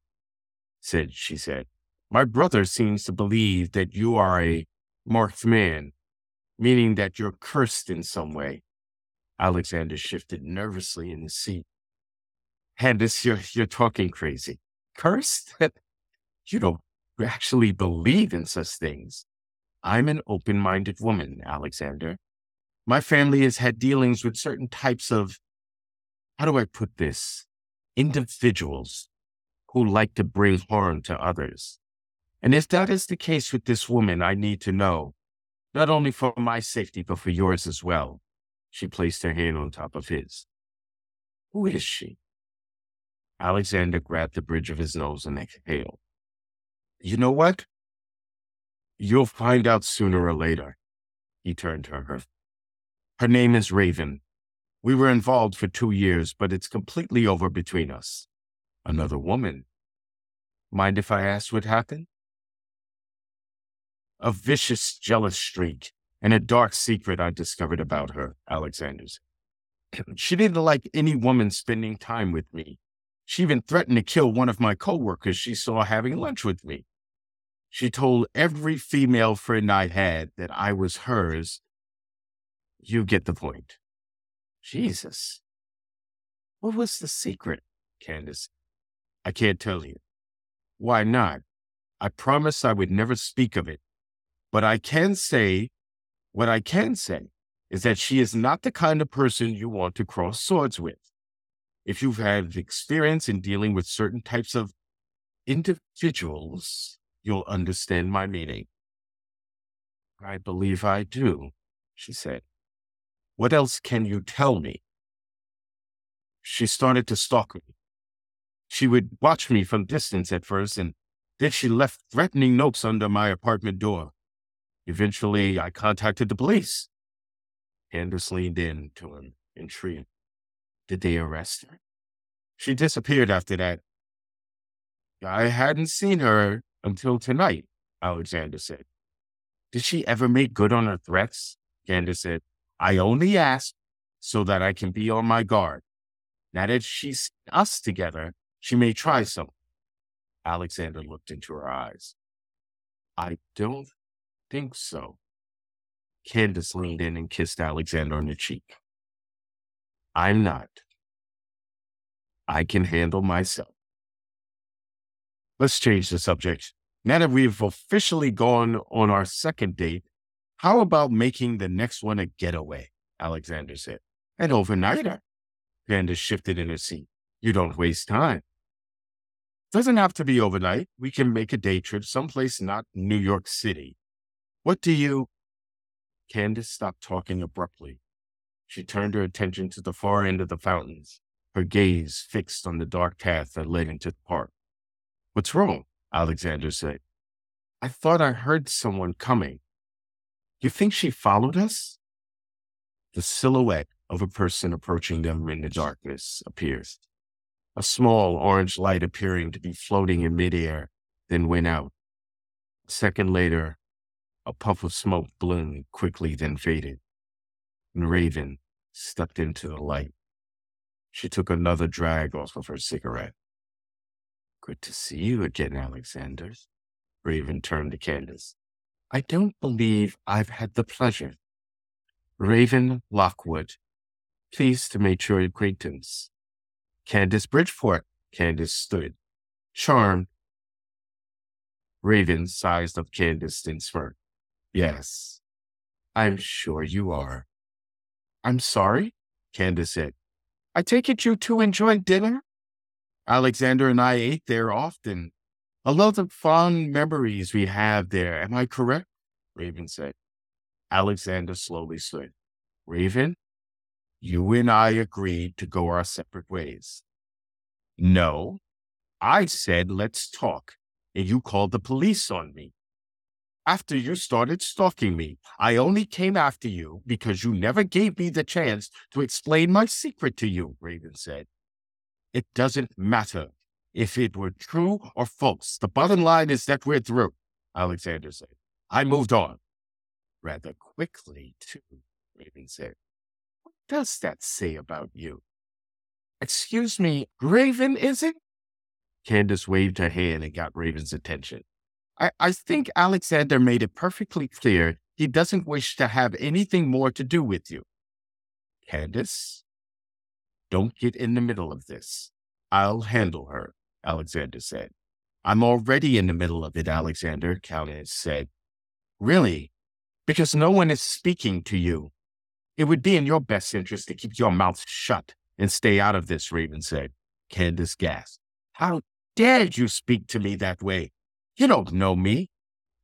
D: said she said. My brother seems to believe that you are a marked man, meaning that you're cursed in some way. Alexander shifted nervously in his seat. Candace, you're, you're talking crazy. Cursed? you don't actually believe in such things. I'm an open minded woman, Alexander. My family has had dealings with certain types of how do I put this? Individuals who like to bring harm to others. And if that is the case with this woman, I need to know, not only for my safety, but for yours as well. She placed her hand on top of his. Who is she? Alexander grabbed the bridge of his nose and exhaled. You know what? You'll find out sooner or later. He turned to her. Her name is Raven. We were involved for two years, but it's completely over between us. Another woman. Mind if I ask what happened? A vicious, jealous streak and a dark secret I discovered about her, Alexander's. She didn't like any woman spending time with me. She even threatened to kill one of my coworkers she saw having lunch with me. She told every female friend I had that I was hers. You get the point. Jesus. What was the secret, Candace? I can't tell you. Why not? I promised I would never speak of it. But I can say, what I can say is that she is not the kind of person you want to cross swords with. If you've had experience in dealing with certain types of individuals, you'll understand my meaning. I believe I do, she said. What else can you tell me? She started to stalk me. She would watch me from distance at first, and then she left threatening notes under my apartment door. Eventually, I contacted the police. Anders leaned in to him, intrigued. Did they arrest her? She disappeared after that. I hadn't seen her until tonight, Alexander said. Did she ever make good on her threats? Candace said, I only asked so that I can be on my guard. Now that she's us together, she may try something. Alexander looked into her eyes. I don't think so. Candace leaned in and kissed Alexander on the cheek. I'm not. I can handle myself. Let's change the subject. Now that we've officially gone on our second date, how about making the next one a getaway? Alexander said. An overnighter. Candace shifted in her seat. You don't waste time. Doesn't have to be overnight. We can make a day trip someplace not New York City. What do you? Candace stopped talking abruptly. She turned her attention to the far end of the fountains, her gaze fixed on the dark path that led into the park. What's wrong? Alexander said. I thought I heard someone coming. You think she followed us? The silhouette of a person approaching them in the darkness appears. A small orange light appearing to be floating in midair, then went out. A second later, a puff of smoke bloomed quickly, then faded. And Raven stepped into the light. She took another drag off of her cigarette. Good to see you again, Alexander. Raven turned to Candace. I don't believe I've had the pleasure. Raven Lockwood, pleased to make your acquaintance. Candace Bridgeport, Candace stood, charmed. Raven sized up Candace and smirked. Yes, I'm sure you are. I'm sorry, Candace said. I take it you two enjoyed dinner? Alexander and I ate there often. A lot of fond memories we have there. Am I correct? Raven said. Alexander slowly stood. Raven, you and I agreed to go our separate ways. No, I said, let's talk. And you called the police on me. After you started stalking me, I only came after you because you never gave me the chance to explain my secret to you, Raven said. It doesn't matter if it were true or false. The bottom line is that we're through, Alexander said. I moved on. Rather quickly, too, Raven said. What does that say about you? Excuse me, Raven, is it? Candace waved her hand and got Raven's attention. I, I think Alexander made it perfectly clear he doesn't wish to have anything more to do with you. Candace, don't get in the middle of this. I'll handle her, Alexander said. I'm already in the middle of it, Alexander, Candace said. Really? Because no one is speaking to you. It would be in your best interest to keep your mouth shut and stay out of this, Raven said. Candace gasped. How dare you speak to me that way? You don't know me.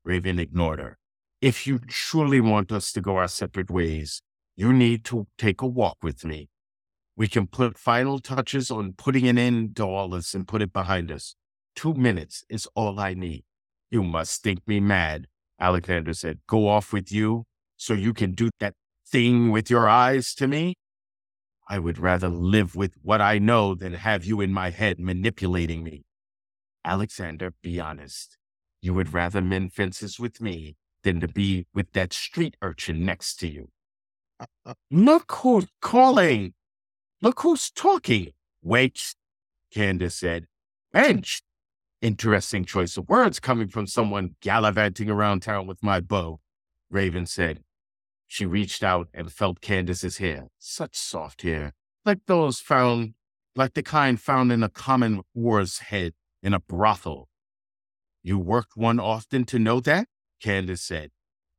D: Raven ignored her. If you truly want us to go our separate ways, you need to take a walk with me. We can put final touches on putting an end to all this and put it behind us. Two minutes is all I need. You must think me mad, Alexander said. Go off with you so you can do that thing with your eyes to me? I would rather live with what I know than have you in my head manipulating me. Alexander, be honest. You would rather mend fences with me than to be with that street urchin next to you. Uh, uh, look who's calling. Look who's talking. Wait, Candace said. Bench. Interesting choice of words coming from someone gallivanting around town with my bow, Raven said. She reached out and felt Candace's hair, such soft hair, like those found, like the kind found in a common whore's head in a brothel. You worked one often to know that? Candace said.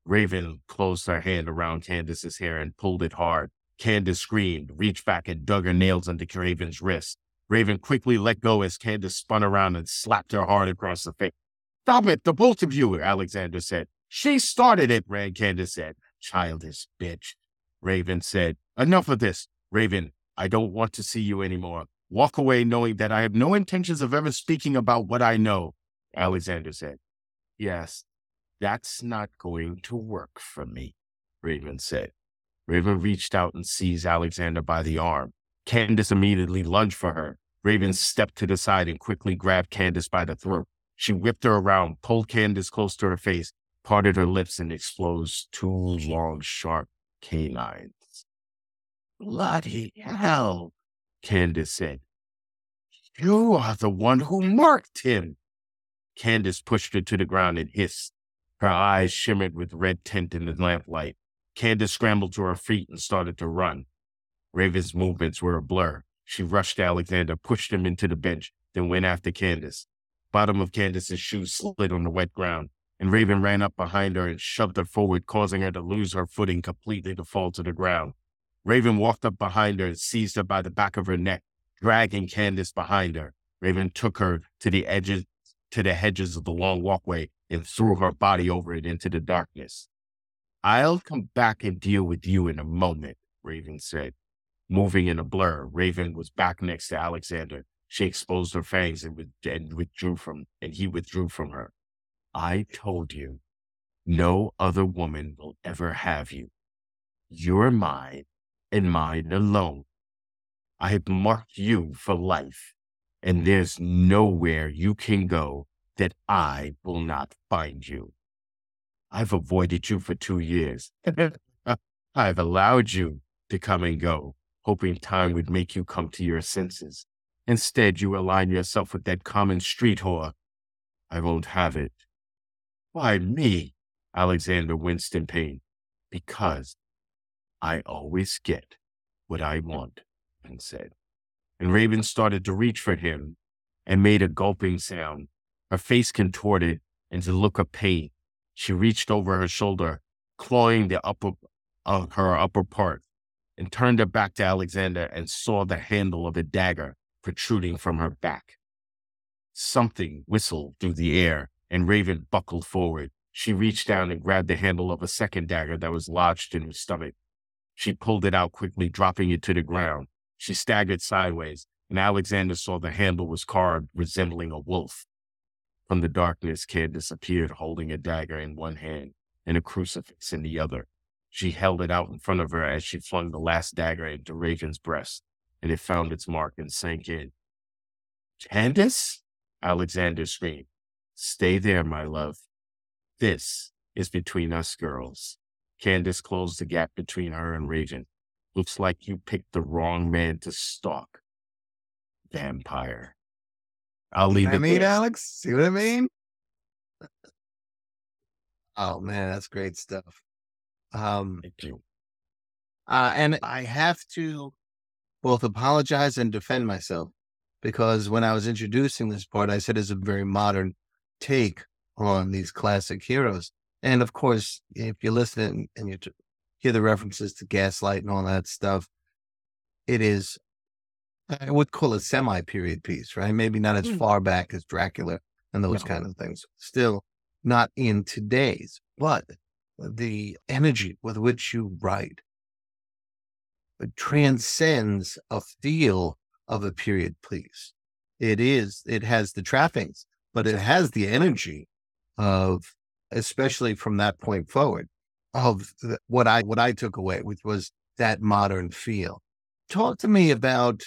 D: Raven closed her hand around Candace's hair and pulled it hard. Candace screamed, reached back and dug her nails into Raven's wrist. Raven quickly let go as Candace spun around and slapped her hard across the face. Stop it, the both of you, Alexander said. She started it, Red Candace said. Childish bitch. Raven said, Enough of this. Raven, I don't want to see you anymore. Walk away knowing that I have no intentions of ever speaking about what I know. Alexander said, Yes, that's not going to work for me, Raven said. Raven reached out and seized Alexander by the arm. Candace immediately lunged for her. Raven stepped to the side and quickly grabbed Candace by the throat. She whipped her around, pulled Candace close to her face, parted her lips, and exposed two long, sharp canines. Bloody hell, Candace said. You are the one who marked him. Candace pushed her to the ground and hissed. Her eyes shimmered with red tint in the lamplight. Candace scrambled to her feet and started to run. Raven's movements were a blur. She rushed to Alexander, pushed him into the bench, then went after Candace. Bottom of Candace's shoe slid on the wet ground, and Raven ran up behind her and shoved her forward, causing her to lose her footing completely to fall to the ground. Raven walked up behind her and seized her by the back of her neck, dragging Candace behind her. Raven took her to the edges to the hedges of the long walkway and threw her body over it into the darkness. I'll come back and deal with you in a moment, Raven said. Moving in a blur, Raven was back next to Alexander. She exposed her fangs and, with, and withdrew from, and he withdrew from her. I told you, no other woman will ever have you. You're mine and mine alone. I have marked you for life and there's nowhere you can go that I will not find you. I've avoided you for two years. I've allowed you to come and go, hoping time would make you come to your senses. Instead, you align yourself with that common street whore. I won't have it. Why me? Alexander winced in pain. Because I always get what I want, and said and Raven started to reach for him and made a gulping sound. Her face contorted into a look of pain. She reached over her shoulder, clawing the upper of her upper part, and turned her back to Alexander and saw the handle of a dagger protruding from her back. Something whistled through the air, and Raven buckled forward. She reached down and grabbed the handle of a second dagger that was lodged in her stomach. She pulled it out quickly, dropping it to the ground. She staggered sideways, and Alexander saw the handle was carved, resembling a wolf. From the darkness, Candace appeared holding a dagger in one hand and a crucifix in the other. She held it out in front of her as she flung the last dagger into Raven's breast, and it found its mark and sank in. Candace? Alexander screamed. Stay there, my love. This is between us girls. Candace closed the gap between her and Raven Looks like you picked the wrong man to stalk. Vampire. I'll leave
B: I
D: it
B: mean,
D: there.
B: Alex, see what I mean? Oh man, that's great stuff. Um,
D: Thank you.
B: uh, and I have to both apologize and defend myself because when I was introducing this part, I said it's a very modern take on these classic heroes. And of course, if you listen and you hear the references to gaslight and all that stuff, it is I would call it semi period piece, right? Maybe not as
C: Mm.
B: far back as Dracula and those
C: No.
B: kind of things. Still not in today's, but the energy with which you write it transcends a feel of a period piece. It is, it has the trappings, but it has the energy of, especially from that point forward, of the, what I what I took away, which was that modern feel. Talk to me about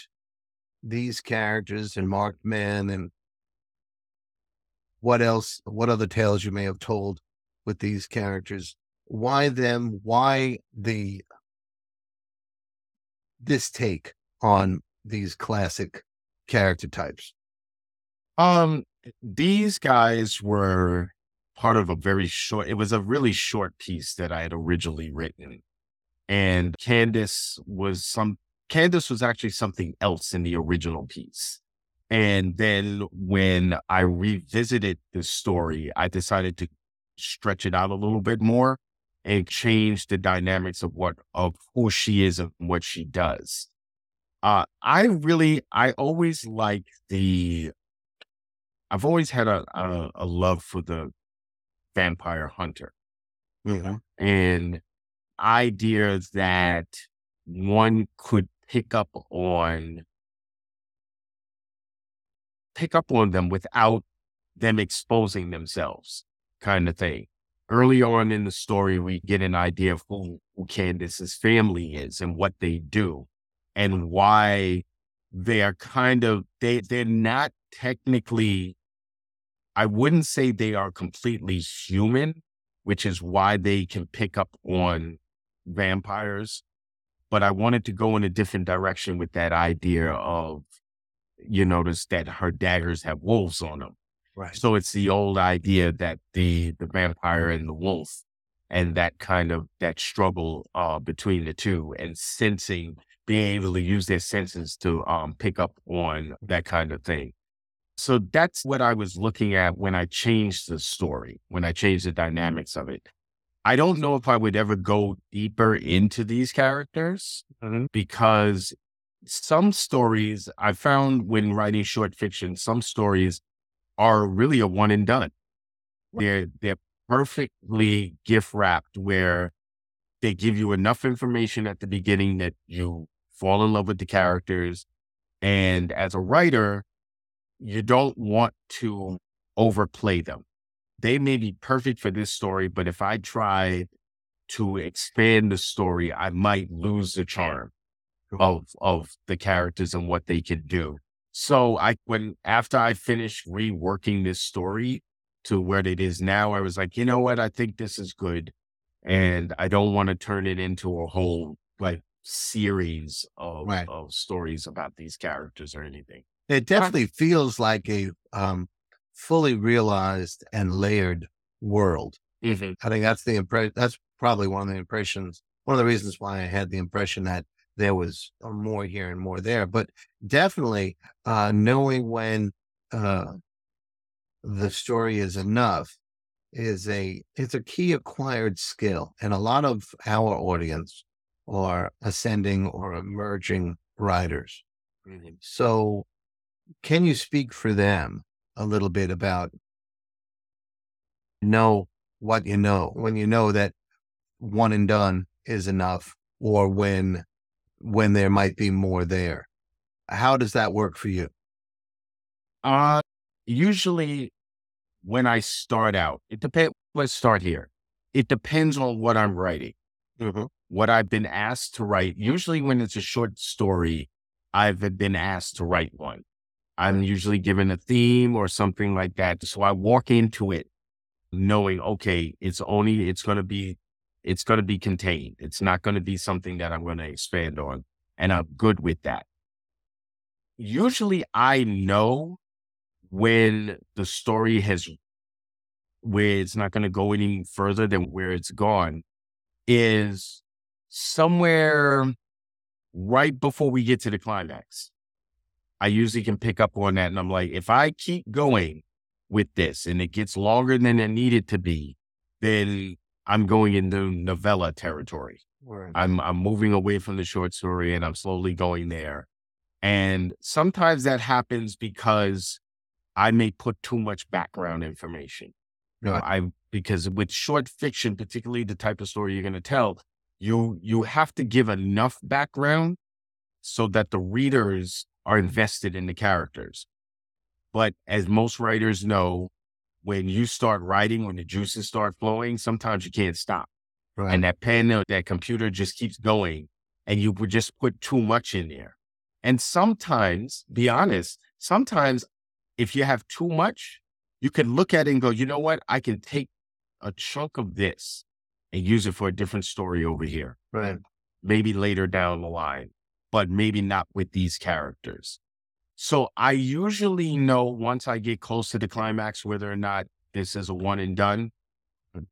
B: these characters and Marked Men and what else, what other tales you may have told with these characters. Why them? Why the this take on these classic character types?
D: Um, these guys were part of a very short, it was a really short piece that I had originally written. And Candace was some, Candace was actually something else in the original piece. And then when I revisited the story, I decided to stretch it out a little bit more and change the dynamics of what, of who she is and what she does. Uh, I really, I always like the I've always had a, a, a love for the vampire hunter. And ideas that one could pick up on pick up on them without them exposing themselves kind of thing. Early on in the story we get an idea of who, who candace's family is and what they do and why they are kind of they they're not technically I wouldn't say they are completely human, which is why they can pick up on vampires. But I wanted to go in a different direction with that idea of, you notice that her daggers have wolves on them.
B: Right.
D: So it's the old idea that the the vampire and the wolf and that kind of that struggle uh between the two and sensing being able to use their senses to um pick up on that kind of thing. So that's what I was looking at when I changed the story, when I changed the mm-hmm. dynamics of it. I don't know if I would ever go deeper into these characters mm-hmm. because some stories I found when writing short fiction, some stories are really a one and done. They're they're perfectly gift wrapped where they give you enough information at the beginning that you fall in love with the characters. And as a writer, you don't want to overplay them. They may be perfect for this story, but if I try to expand the story, I might lose the charm of of the characters and what they can do. So I when after I finished reworking this story to where it is now, I was like, you know what? I think this is good. And I don't want to turn it into a whole like series of,
B: Right.
D: of stories about these characters or anything.
B: It definitely feels like a um, fully realized and layered world. I think that's the impression. That's probably one of the impressions. One of the reasons why I had the impression that there was uh, more here and more there. But definitely uh, knowing when uh, the story is enough is a it's a key acquired skill, and a lot of our audience are ascending or emerging writers. So, can you speak for them a little bit about know what you know when you know that one and done is enough, or when when there might be more there? How does that work for you?
D: Uh usually when I start out, it depends let's start here. It depends on what I'm writing. What I've been asked to write. Usually when it's a short story, I've been asked to write one. I'm usually given a theme or something like that. So I walk into it knowing, okay, it's only it's gonna be it's gonna be contained. It's not gonna be something that I'm gonna expand on. And I'm good with that. Usually I know when the story has where it's not going to go any further than where it's gone is somewhere right before we get to the climax. I usually can pick up on that and I'm like, if I keep going with this and it gets longer than it needed to be, then I'm going into novella territory. I'm I'm moving away from the short story and I'm slowly going there. And sometimes that happens because I may put too much background information.
B: Right.
D: I because with short fiction, particularly the type of story you're going to tell, you you have to give enough background so that the readers are invested in the characters. But as most writers know, when you start writing, when the juices start flowing, sometimes you can't stop.
B: Right.
D: And that pen, or that computer just keeps going and you would just put too much in there. And sometimes, be honest, sometimes if you have too much, you can look at it and go, you know what? I can take a chunk of this and use it for a different story over here,
B: right.
D: maybe later down the line, but maybe not with these characters. So I usually know once I get close to the climax whether or not this is a one and done.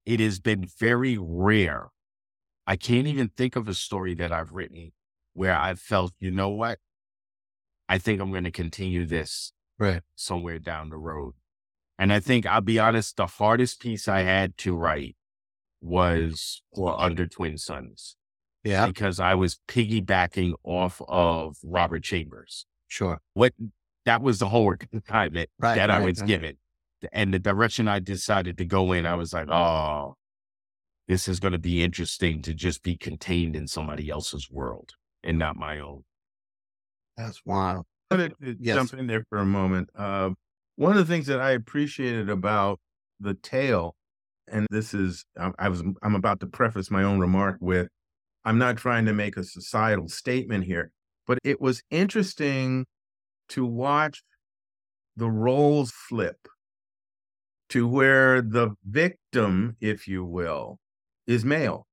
D: It has been very rare. I can't even think of a story that I've written where I felt, you know what? I think I'm going to continue this
B: Right.
D: somewhere down the road. And I think I'll be honest, the hardest piece I had to write was for Under Twin Suns
B: Yeah.
D: because I was piggybacking off of Robert Chambers.
B: Sure.
D: What that was the homework assignment
B: Right,
D: that I was
B: right.
D: given. And the direction I decided to go in, I was like, oh, this is going to be interesting to just be contained in somebody else's world and not my own.
B: That's wild.
A: I wanted to
B: Yes.
A: jump in there for a moment. Uh, one of the things that I appreciated about the tale, and this is, I, I was, I'm about to preface my own remark with, I'm not trying to make a societal statement here, but it was interesting to watch the roles flip to where the victim, if you will, is male.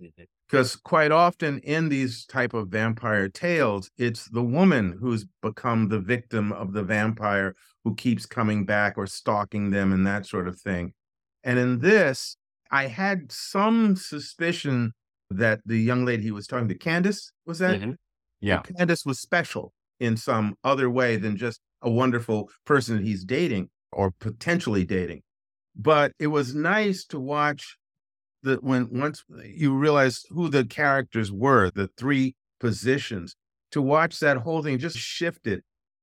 A: Mm-hmm. Because quite often in these type of vampire tales it's the woman who's become the victim of the vampire who keeps coming back or stalking them and that sort of thing. And in this i had some suspicion that the young lady he was talking to candace was that
D: Mhm. Yeah.
A: candace was special in some other way than just a wonderful person he's dating or potentially dating but it was nice to watch that when once you realize who the characters were, the three positions, to watch that whole thing just shifted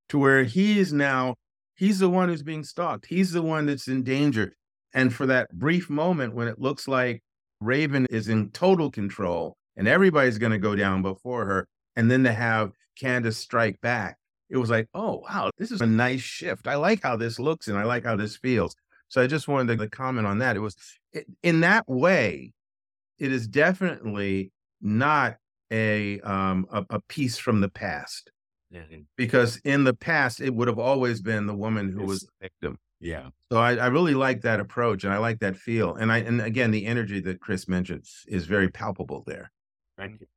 A: to where he is now, he's the one who's being stalked. He's the one that's in danger. And for that brief moment when it looks like Raven is in total control and everybody's going to go down before her, and then to have Candace strike back, it was like, oh, wow, this is a nice shift. I like how this looks and I like how this feels. So I just wanted to comment on that. It was it, in that way, it is definitely not a, um, a a piece from the past because in the past it would have always been the woman who was the victim.
D: Yeah.
A: So I, I really like that approach and I like that feel. And I and again the energy that Chris mentioned is very palpable there.
D: Thank you.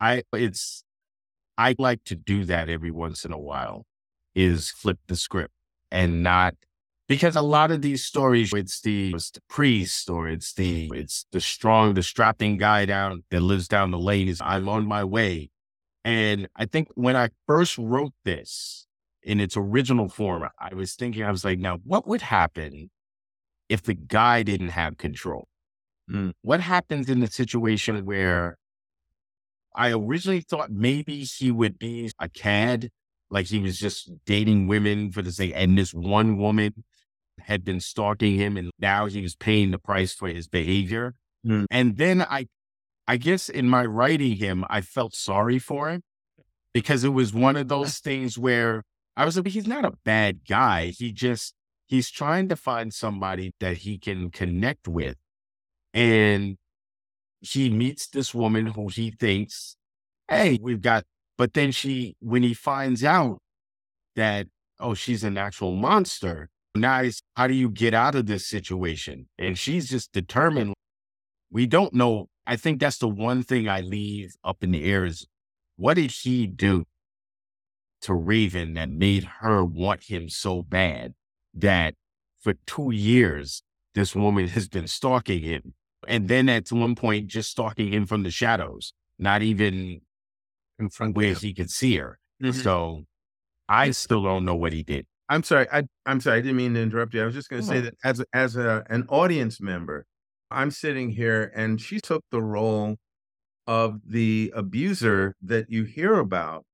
D: I it's I like to do that every once in a while is flip the script and not because a lot of these stories it's the it's the priest or it's the it's the strong the strapping guy down that lives down the lane is I'm on my way. And I think when I first wrote this in its original form, I was thinking I was like, now what would happen if the guy didn't have control?
A: Mm.
D: What happens in the situation where I originally thought maybe he would be a cad, like he was just dating women for the sake, and this one woman had been stalking him, and now he was paying the price for his behavior.
A: Hmm.
D: And then I, I guess in my writing him, I felt sorry for him because it was one of those things where I was like, he's not a bad guy. He just he's trying to find somebody that he can connect with, and he meets this woman who he thinks, hey, we've got, but then she, when he finds out that, oh, she's an actual monster, now it's, how do you get out of this situation? And she's just determined. We don't know. I think that's the one thing I leave up in the air is what did he do to Raven that made her want him so bad that for two years, this woman has been stalking him and then at one point just stalking him from the shadows, not even
B: In front
D: where
B: of
D: he could see her.
A: Mhm.
D: So I still don't know what he did.
A: I'm sorry. I, I'm sorry. I didn't mean to interrupt you. I was just going to say
D: No.
A: that as a, as a, an audience member, I'm sitting here and she took the role of the abuser that you hear about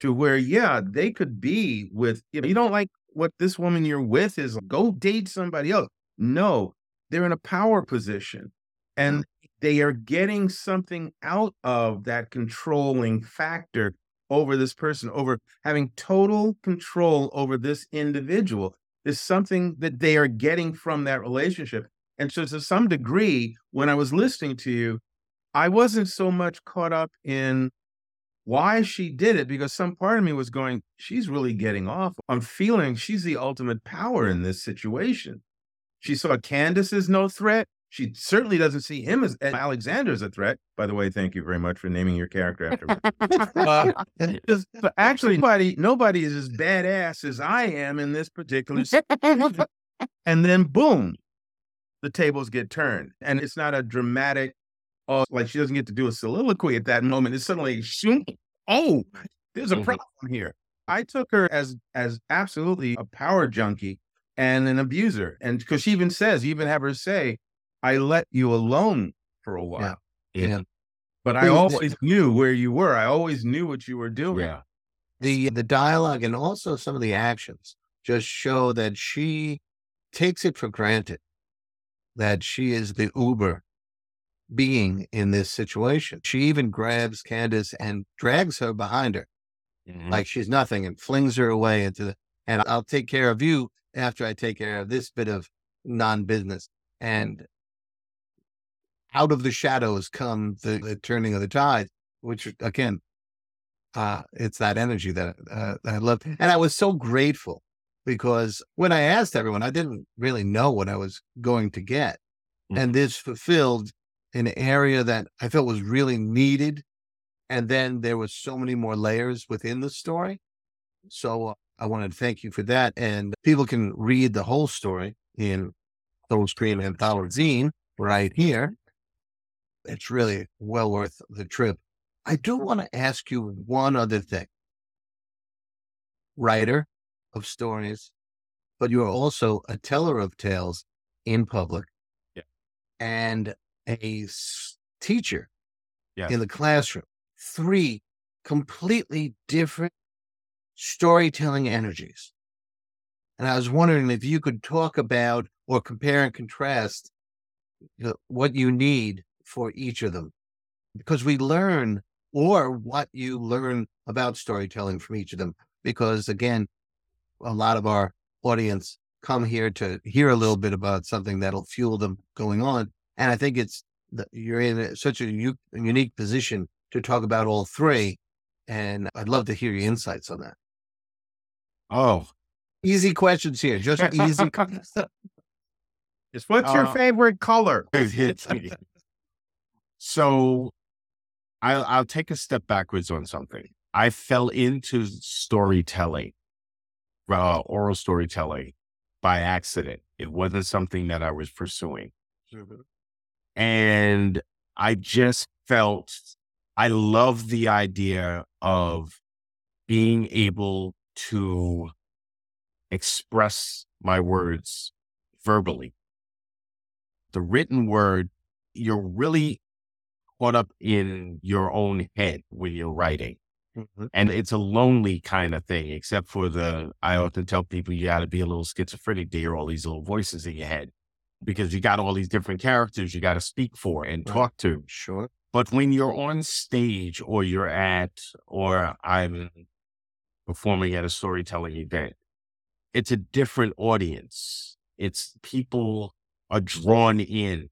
A: to where, yeah, they could be with, you know, you don't like what this woman you're with is, go date somebody else. No, they're in a power position and they are getting something out of that controlling factor over this person, over having total control over this individual is something that they are getting from that relationship. And so, to some degree, when I was listening to you, I wasn't so much caught up in why she did it because some part of me was going, she's really getting off. I'm feeling she's the ultimate power in this situation. She saw Candace as no threat. She certainly doesn't see him as Alexander as a threat. By the way, thank you very much for naming your character after me. uh, but actually, nobody, nobody is as badass as I am in this particular. and then, boom, the tables get turned, and it's not a dramatic. Oh, like she doesn't get to do a soliloquy at that moment. It's suddenly, oh, there's a mm-hmm. problem here. I took her as as absolutely a power junkie and an abuser, and because she even says, you even have her say, I let you alone for a while.
B: Yeah. yeah.
A: But I always knew where you were. I always knew what you were doing.
B: Yeah. The the dialogue and also some of the actions just show that she takes it for granted that she is the Uber being in this situation. She even grabs Candace and drags her behind her mm-hmm. like she's nothing and flings her away into the and I'll take care of you after I take care of this bit of non-business. And out of the shadows come the, the turning of the tide, which again, uh, it's that energy that, uh, that I love. And I was so grateful because when I asked everyone, I didn't really know what I was going to get. Mm-hmm. And this fulfilled an area that I felt was really needed. And then there was so many more layers within the story. So uh, I want to thank you for that. And people can read the whole story in Soul Scream Antholozine right here it's really well worth the trip. I do want to ask you one other thing. Writer of stories, but you are also a teller of tales in public.
D: Yeah.
B: And a teacher yeah. in the classroom. Three completely different storytelling energies. And I was wondering if you could talk about or compare and contrast you know, what you need for each of them because we learn or what you learn about storytelling from each of them. Because again, a lot of our audience come here to hear a little bit about something that'll fuel them going on. And I think it's you're in such a unique position to talk about all three. And I'd love to hear your insights on that.
D: Oh,
B: easy questions here. Just easy.
A: Just what's uh, your favorite color?
D: So I'll, I'll take a step backwards on something. I fell into storytelling, uh, oral storytelling by accident. It wasn't something that I was pursuing. And I just felt I love the idea of being able to express my words verbally. The written word, you're really caught up in your own head when you're writing. Mm-hmm. And it's a lonely kind of thing, except for the, I often tell people you got to be a little schizophrenic to hear all these little voices in your head because you got all these different characters you got to speak for and right. talk to.
B: Sure.
D: But when you're on stage or you're at, or I'm performing at a storytelling event, it's a different audience. It's people are drawn in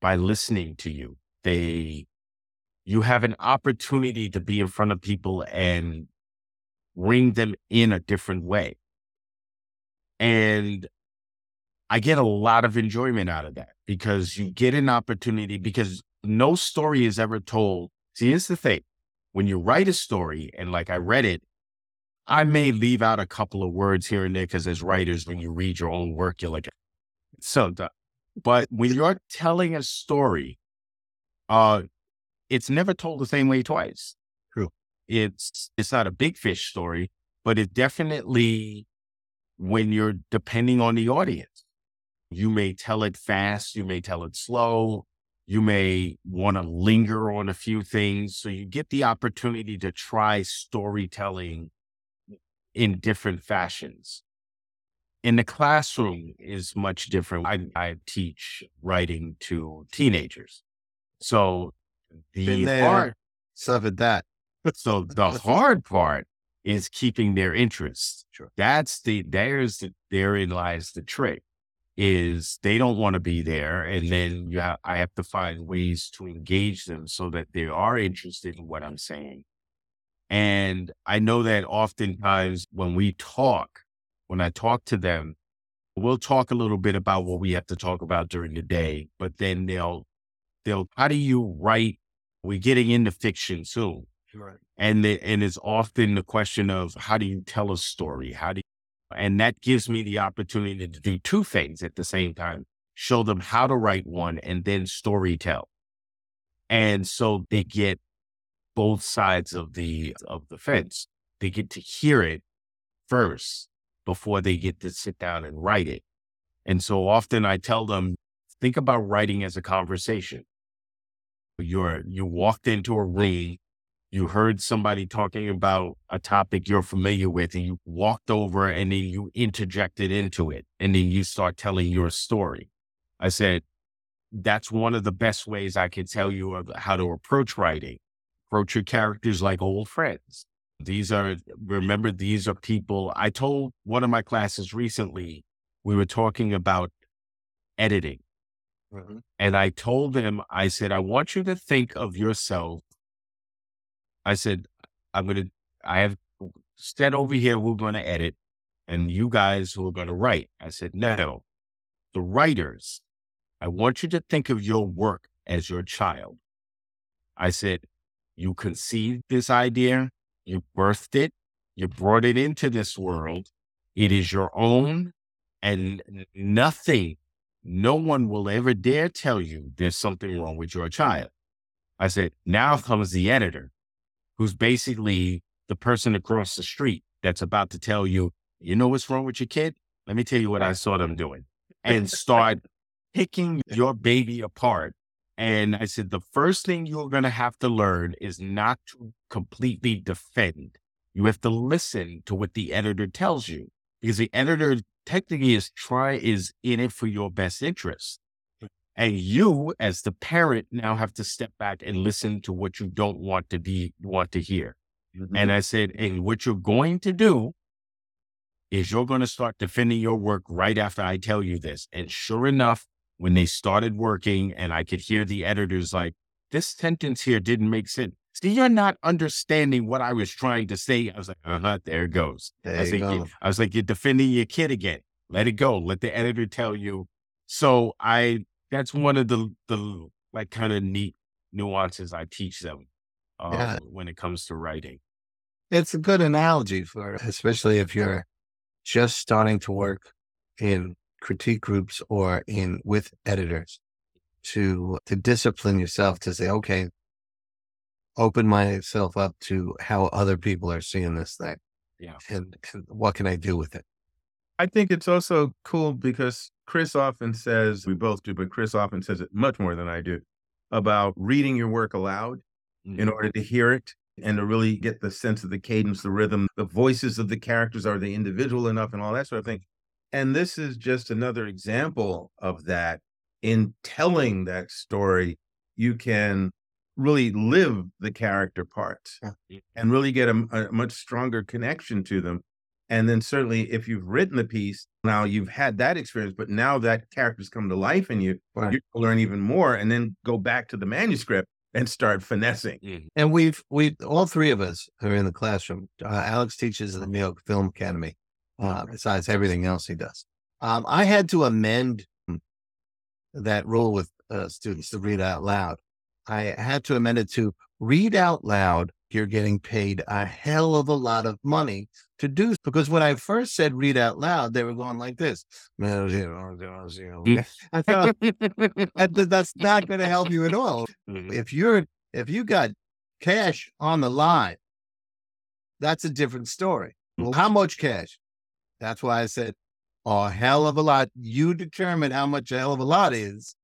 D: by listening to you they you have an opportunity to be in front of people and bring them in a different way. And I get a lot of enjoyment out of that because you get an opportunity because no story is ever told. See, here's the thing. When you write a story and like I read it, I may leave out a couple of words here and there because as writers, when you read your own work, you're like, so done. But when you're telling a story, uh, it's never told the same way twice.
B: True.
D: It's it's not a big fish story, but it definitely when you're depending on the audience. You may tell it fast, you may tell it slow, You may want to linger on a few things. So you get the opportunity to try storytelling in different fashions. In the classroom is much different. I, I teach writing to teenagers. So the hard,
B: Suffered that.
D: so the hard part is keeping their interest.
B: Sure.
D: That's the there's the therein lies the trick. Is they don't want to be there, and mm-hmm. then you ha- I have to find ways to engage them so that they are interested in what I'm saying. And I know that oftentimes when we talk, when I talk to them, we'll talk a little bit about what we have to talk about during the day, but then they'll they'll how do you write? We're getting into fiction soon
B: Right.
D: and the, and it's often the question of how do you tell a story how do you, and that gives me the opportunity to do two things at the same time show them how to write one and then story tell. And so they get both sides of the of the fence. They get to hear it first before they get to sit down and write it. And so often i tell them think about writing as a conversation. You're you walked into a room you heard somebody talking about a topic you're familiar with and you walked over and then you interjected into it and then you start telling your story. I said, that's one of the best ways I can tell you of how to approach writing. Approach your characters like old friends. These are, remember, these are people. I told one of my classes recently, we were talking about editing.
B: Mhm.
D: And I told them, I said, I want you to think of yourself. I said, I'm going to, I have said over here, we're going to edit and you guys who are going to write. I said, no, the writers, I want you to think of your work as your child. I said, you conceived this idea, you birthed it, you brought it into this world. It is your own and nothing no one will ever dare tell you there's something wrong with your child. I said, now comes the editor, who's basically the person across the street that's about to tell you, you know what's wrong with your kid? Let me tell you what I saw them doing and start picking your baby apart. And I said, the first thing you're going to have to learn is not to completely defend. You have to listen to what the editor tells you because the editor technically is try is in it for your best interest. And you, as the parent, now have to step back and listen to what you don't want to be want to hear. And I said, and what you're going to do is you're going to start defending your work right after I tell you this. And sure enough, when they started working and I could hear the editors like, this sentence here didn't make sense. See, you're not understanding what I was trying to say. I was like, uh huh, there it goes.
B: There
D: I was, like,
B: go.
D: you- I was like, you're defending your kid again. Let it go. Let the editor tell you. So I, that's one of the, the like kind of neat nuances I teach them uh,
B: Yeah.
D: when it comes to writing.
B: It's a good analogy for, especially if you're just starting to work in critique groups or in with editors to to discipline yourself to say, okay, open myself up to how other people are seeing this thing.
D: Yeah.
B: And, and what can I do with it?
A: I think it's also cool because Chris often says, we both do, but Chris often says it much more than I do about reading your work aloud mm. in order to hear it and to really get the sense of the cadence, the rhythm, the voices of the characters. Are they individual enough and all that sort of thing? And this is just another example of that. In telling that story, you can really live the character parts
B: Yeah.
A: and really get a, a much stronger connection to them. And then certainly if you've written the piece, now you've had that experience, but now that character's come to life in you,
B: Right.
A: you learn even more and then go back to the manuscript and start finessing.
D: Mhm.
B: And we've we all three of us who are in the classroom. Uh, Alex teaches at the New York Film Academy. Uh, besides everything else he does, um, I had to amend that rule with uh, students to read out loud. I had to amend it to read out loud. You're getting paid a hell of a lot of money to do because when I first said read out loud, they were going like this. I thought that, that's not going to help you at all
D: Mhm.
B: if you're if you got cash on the line, that's a different story. Well, how much cash? That's why I said a hell of a lot. You determine how much a hell of a lot is,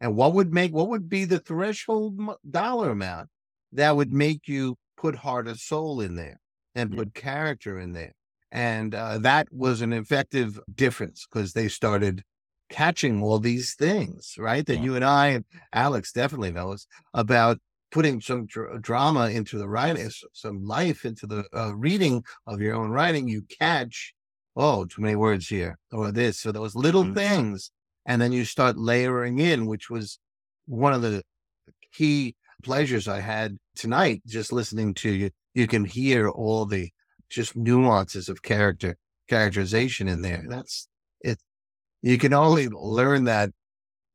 B: And what would make what would be the threshold dollar amount that would make you put heart and soul in there and put character in there? And uh, that was an effective difference because they started catching all these things, right? That
D: Yeah.
B: you and I and Alex definitely knows about putting some dr- drama into the writing, some life into the uh, reading of your own writing. You catch, oh, too many words here, or this, so those little
D: Mhm.
B: things, and then you start layering in, which was one of the key pleasures I had tonight, just listening to you. You can hear all the just nuances of character characterization in there. That's it. You can only learn that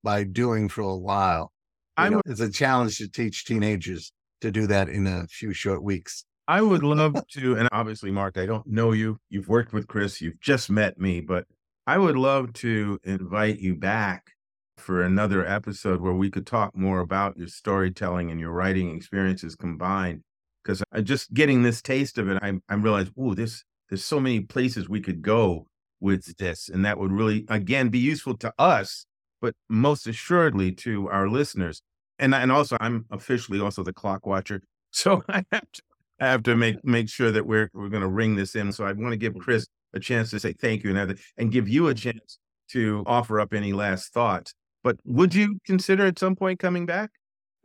B: by doing for a while.
A: I
B: know, it's a challenge to teach teenagers to do that in a few short weeks.
A: I would love to, and obviously, Marc, I don't know you. You've worked with Chris. You've just met me, but I would love to invite you back for another episode where we could talk more about your storytelling and your writing experiences combined. Because I just getting this taste of it, I I realized, oh, this there's so many places we could go with this, and that would really again be useful to us, but most assuredly to our listeners. And and also, I'm officially also the clock watcher, so I have to I have to make make sure that we're we're going to ring this in. So I want to give mm-hmm. Chris a chance to say thank you and and give you a chance to offer up any last thoughts. But would you consider at some point coming back?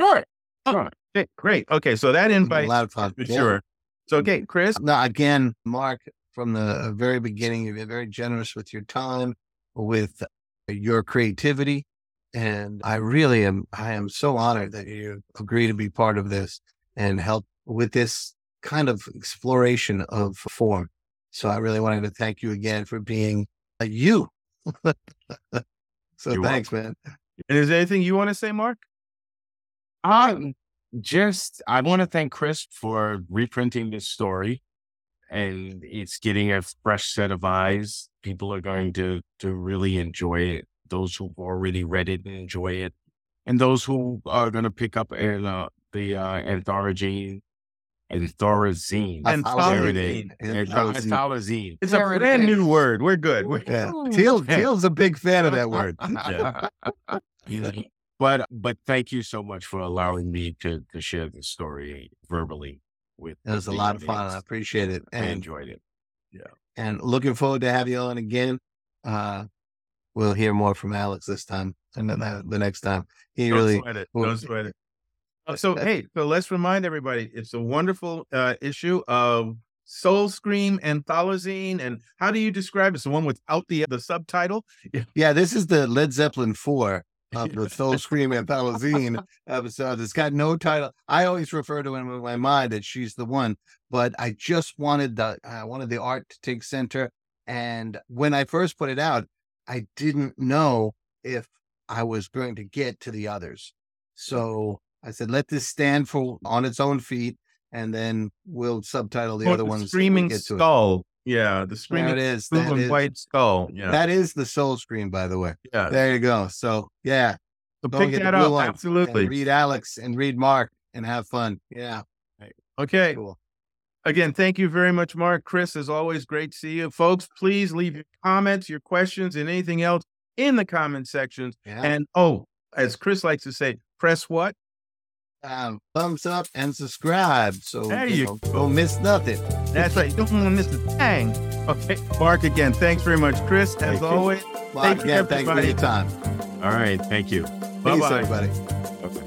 D: Sure.
A: Oh, okay, great. Okay, so that invite
B: Loud fun.
A: for
B: Yeah.
A: sure. So okay, Chris,
B: Now, again, Marc, from the uh, very beginning, you've been very generous with your time, with uh, your creativity. And I really am, I am so honored that you agree to be part of this and help with this kind of exploration of form. So I really wanted to thank you again for being a you. so
D: You're
B: thanks, man.
A: and is there anything you want to say, Marc?
D: Um, just I want to thank Chris for reprinting this story, and it's getting a fresh set of eyes. People are going to to really enjoy it. Those who've already read it enjoy it, and those who are going to pick up an, uh, the uh, anthology, anthology.
A: And
D: There it
A: Anthology.
D: is.
B: Anthology.
D: Anthology.
A: It's a brand new word. We're good. We're
B: Yeah. Teel, Teel's a big fan of that word.
D: But but thank you so much for allowing me to to share the story verbally with.
B: It was a lot of fun. I appreciate it.
D: I
B: And
D: enjoyed it. Yeah.
B: And looking forward to have you on again. Uh, we'll hear more from Alex this time and then the, the next time. He
A: Don't
B: really,
A: sweat it. Don't sweat it. Uh, So hey, so let's remind everybody, it's a wonderful uh, issue of Soul Scream Antholozine. And how do you describe it? It's the one without the the subtitle.
B: yeah, this is the Led Zeppelin 4 of the Soul Scream Anthology episode. It's got no title. I always refer to him in my mind that she's the one, but I just wanted the, I wanted the art to take center. And when I first put it out, I didn't know if I was going to get to the others. So I said, let this stand for on its own feet, and then we'll subtitle the
A: Oh,
B: other ones. when
A: Screaming
B: get to it.
A: Skull. Yeah, the Screaming
B: it is.
A: Blue
B: That
A: and
B: is,
A: White Skull. Yeah.
B: that is the soul scream, by the way.
A: yeah.
B: There you go. So yeah,
A: So
B: go
A: pick that up. Absolutely.
B: read Alex and read Marc and have fun. Yeah,
A: Okay.
B: cool.
A: Again, thank you very much, Marc. Chris, as always, great to see you. Folks, please leave your comments, your questions, and anything else in the comment sections.
B: Yeah.
A: And oh, as Chris likes to say, press what?
B: Um, thumbs up and subscribe. So
A: There
B: you
A: you
B: know,
A: go.
B: don't miss nothing.
A: That's right. You don't want to miss a thing. Okay. Marc, again, thanks very much. Chris, as
D: Thank you.
A: always,
B: Marc,
A: you,
B: again, thanks for
A: everybody.
B: your time.
D: All right. Thank you.
B: Peace,
A: Bye-bye.
B: everybody.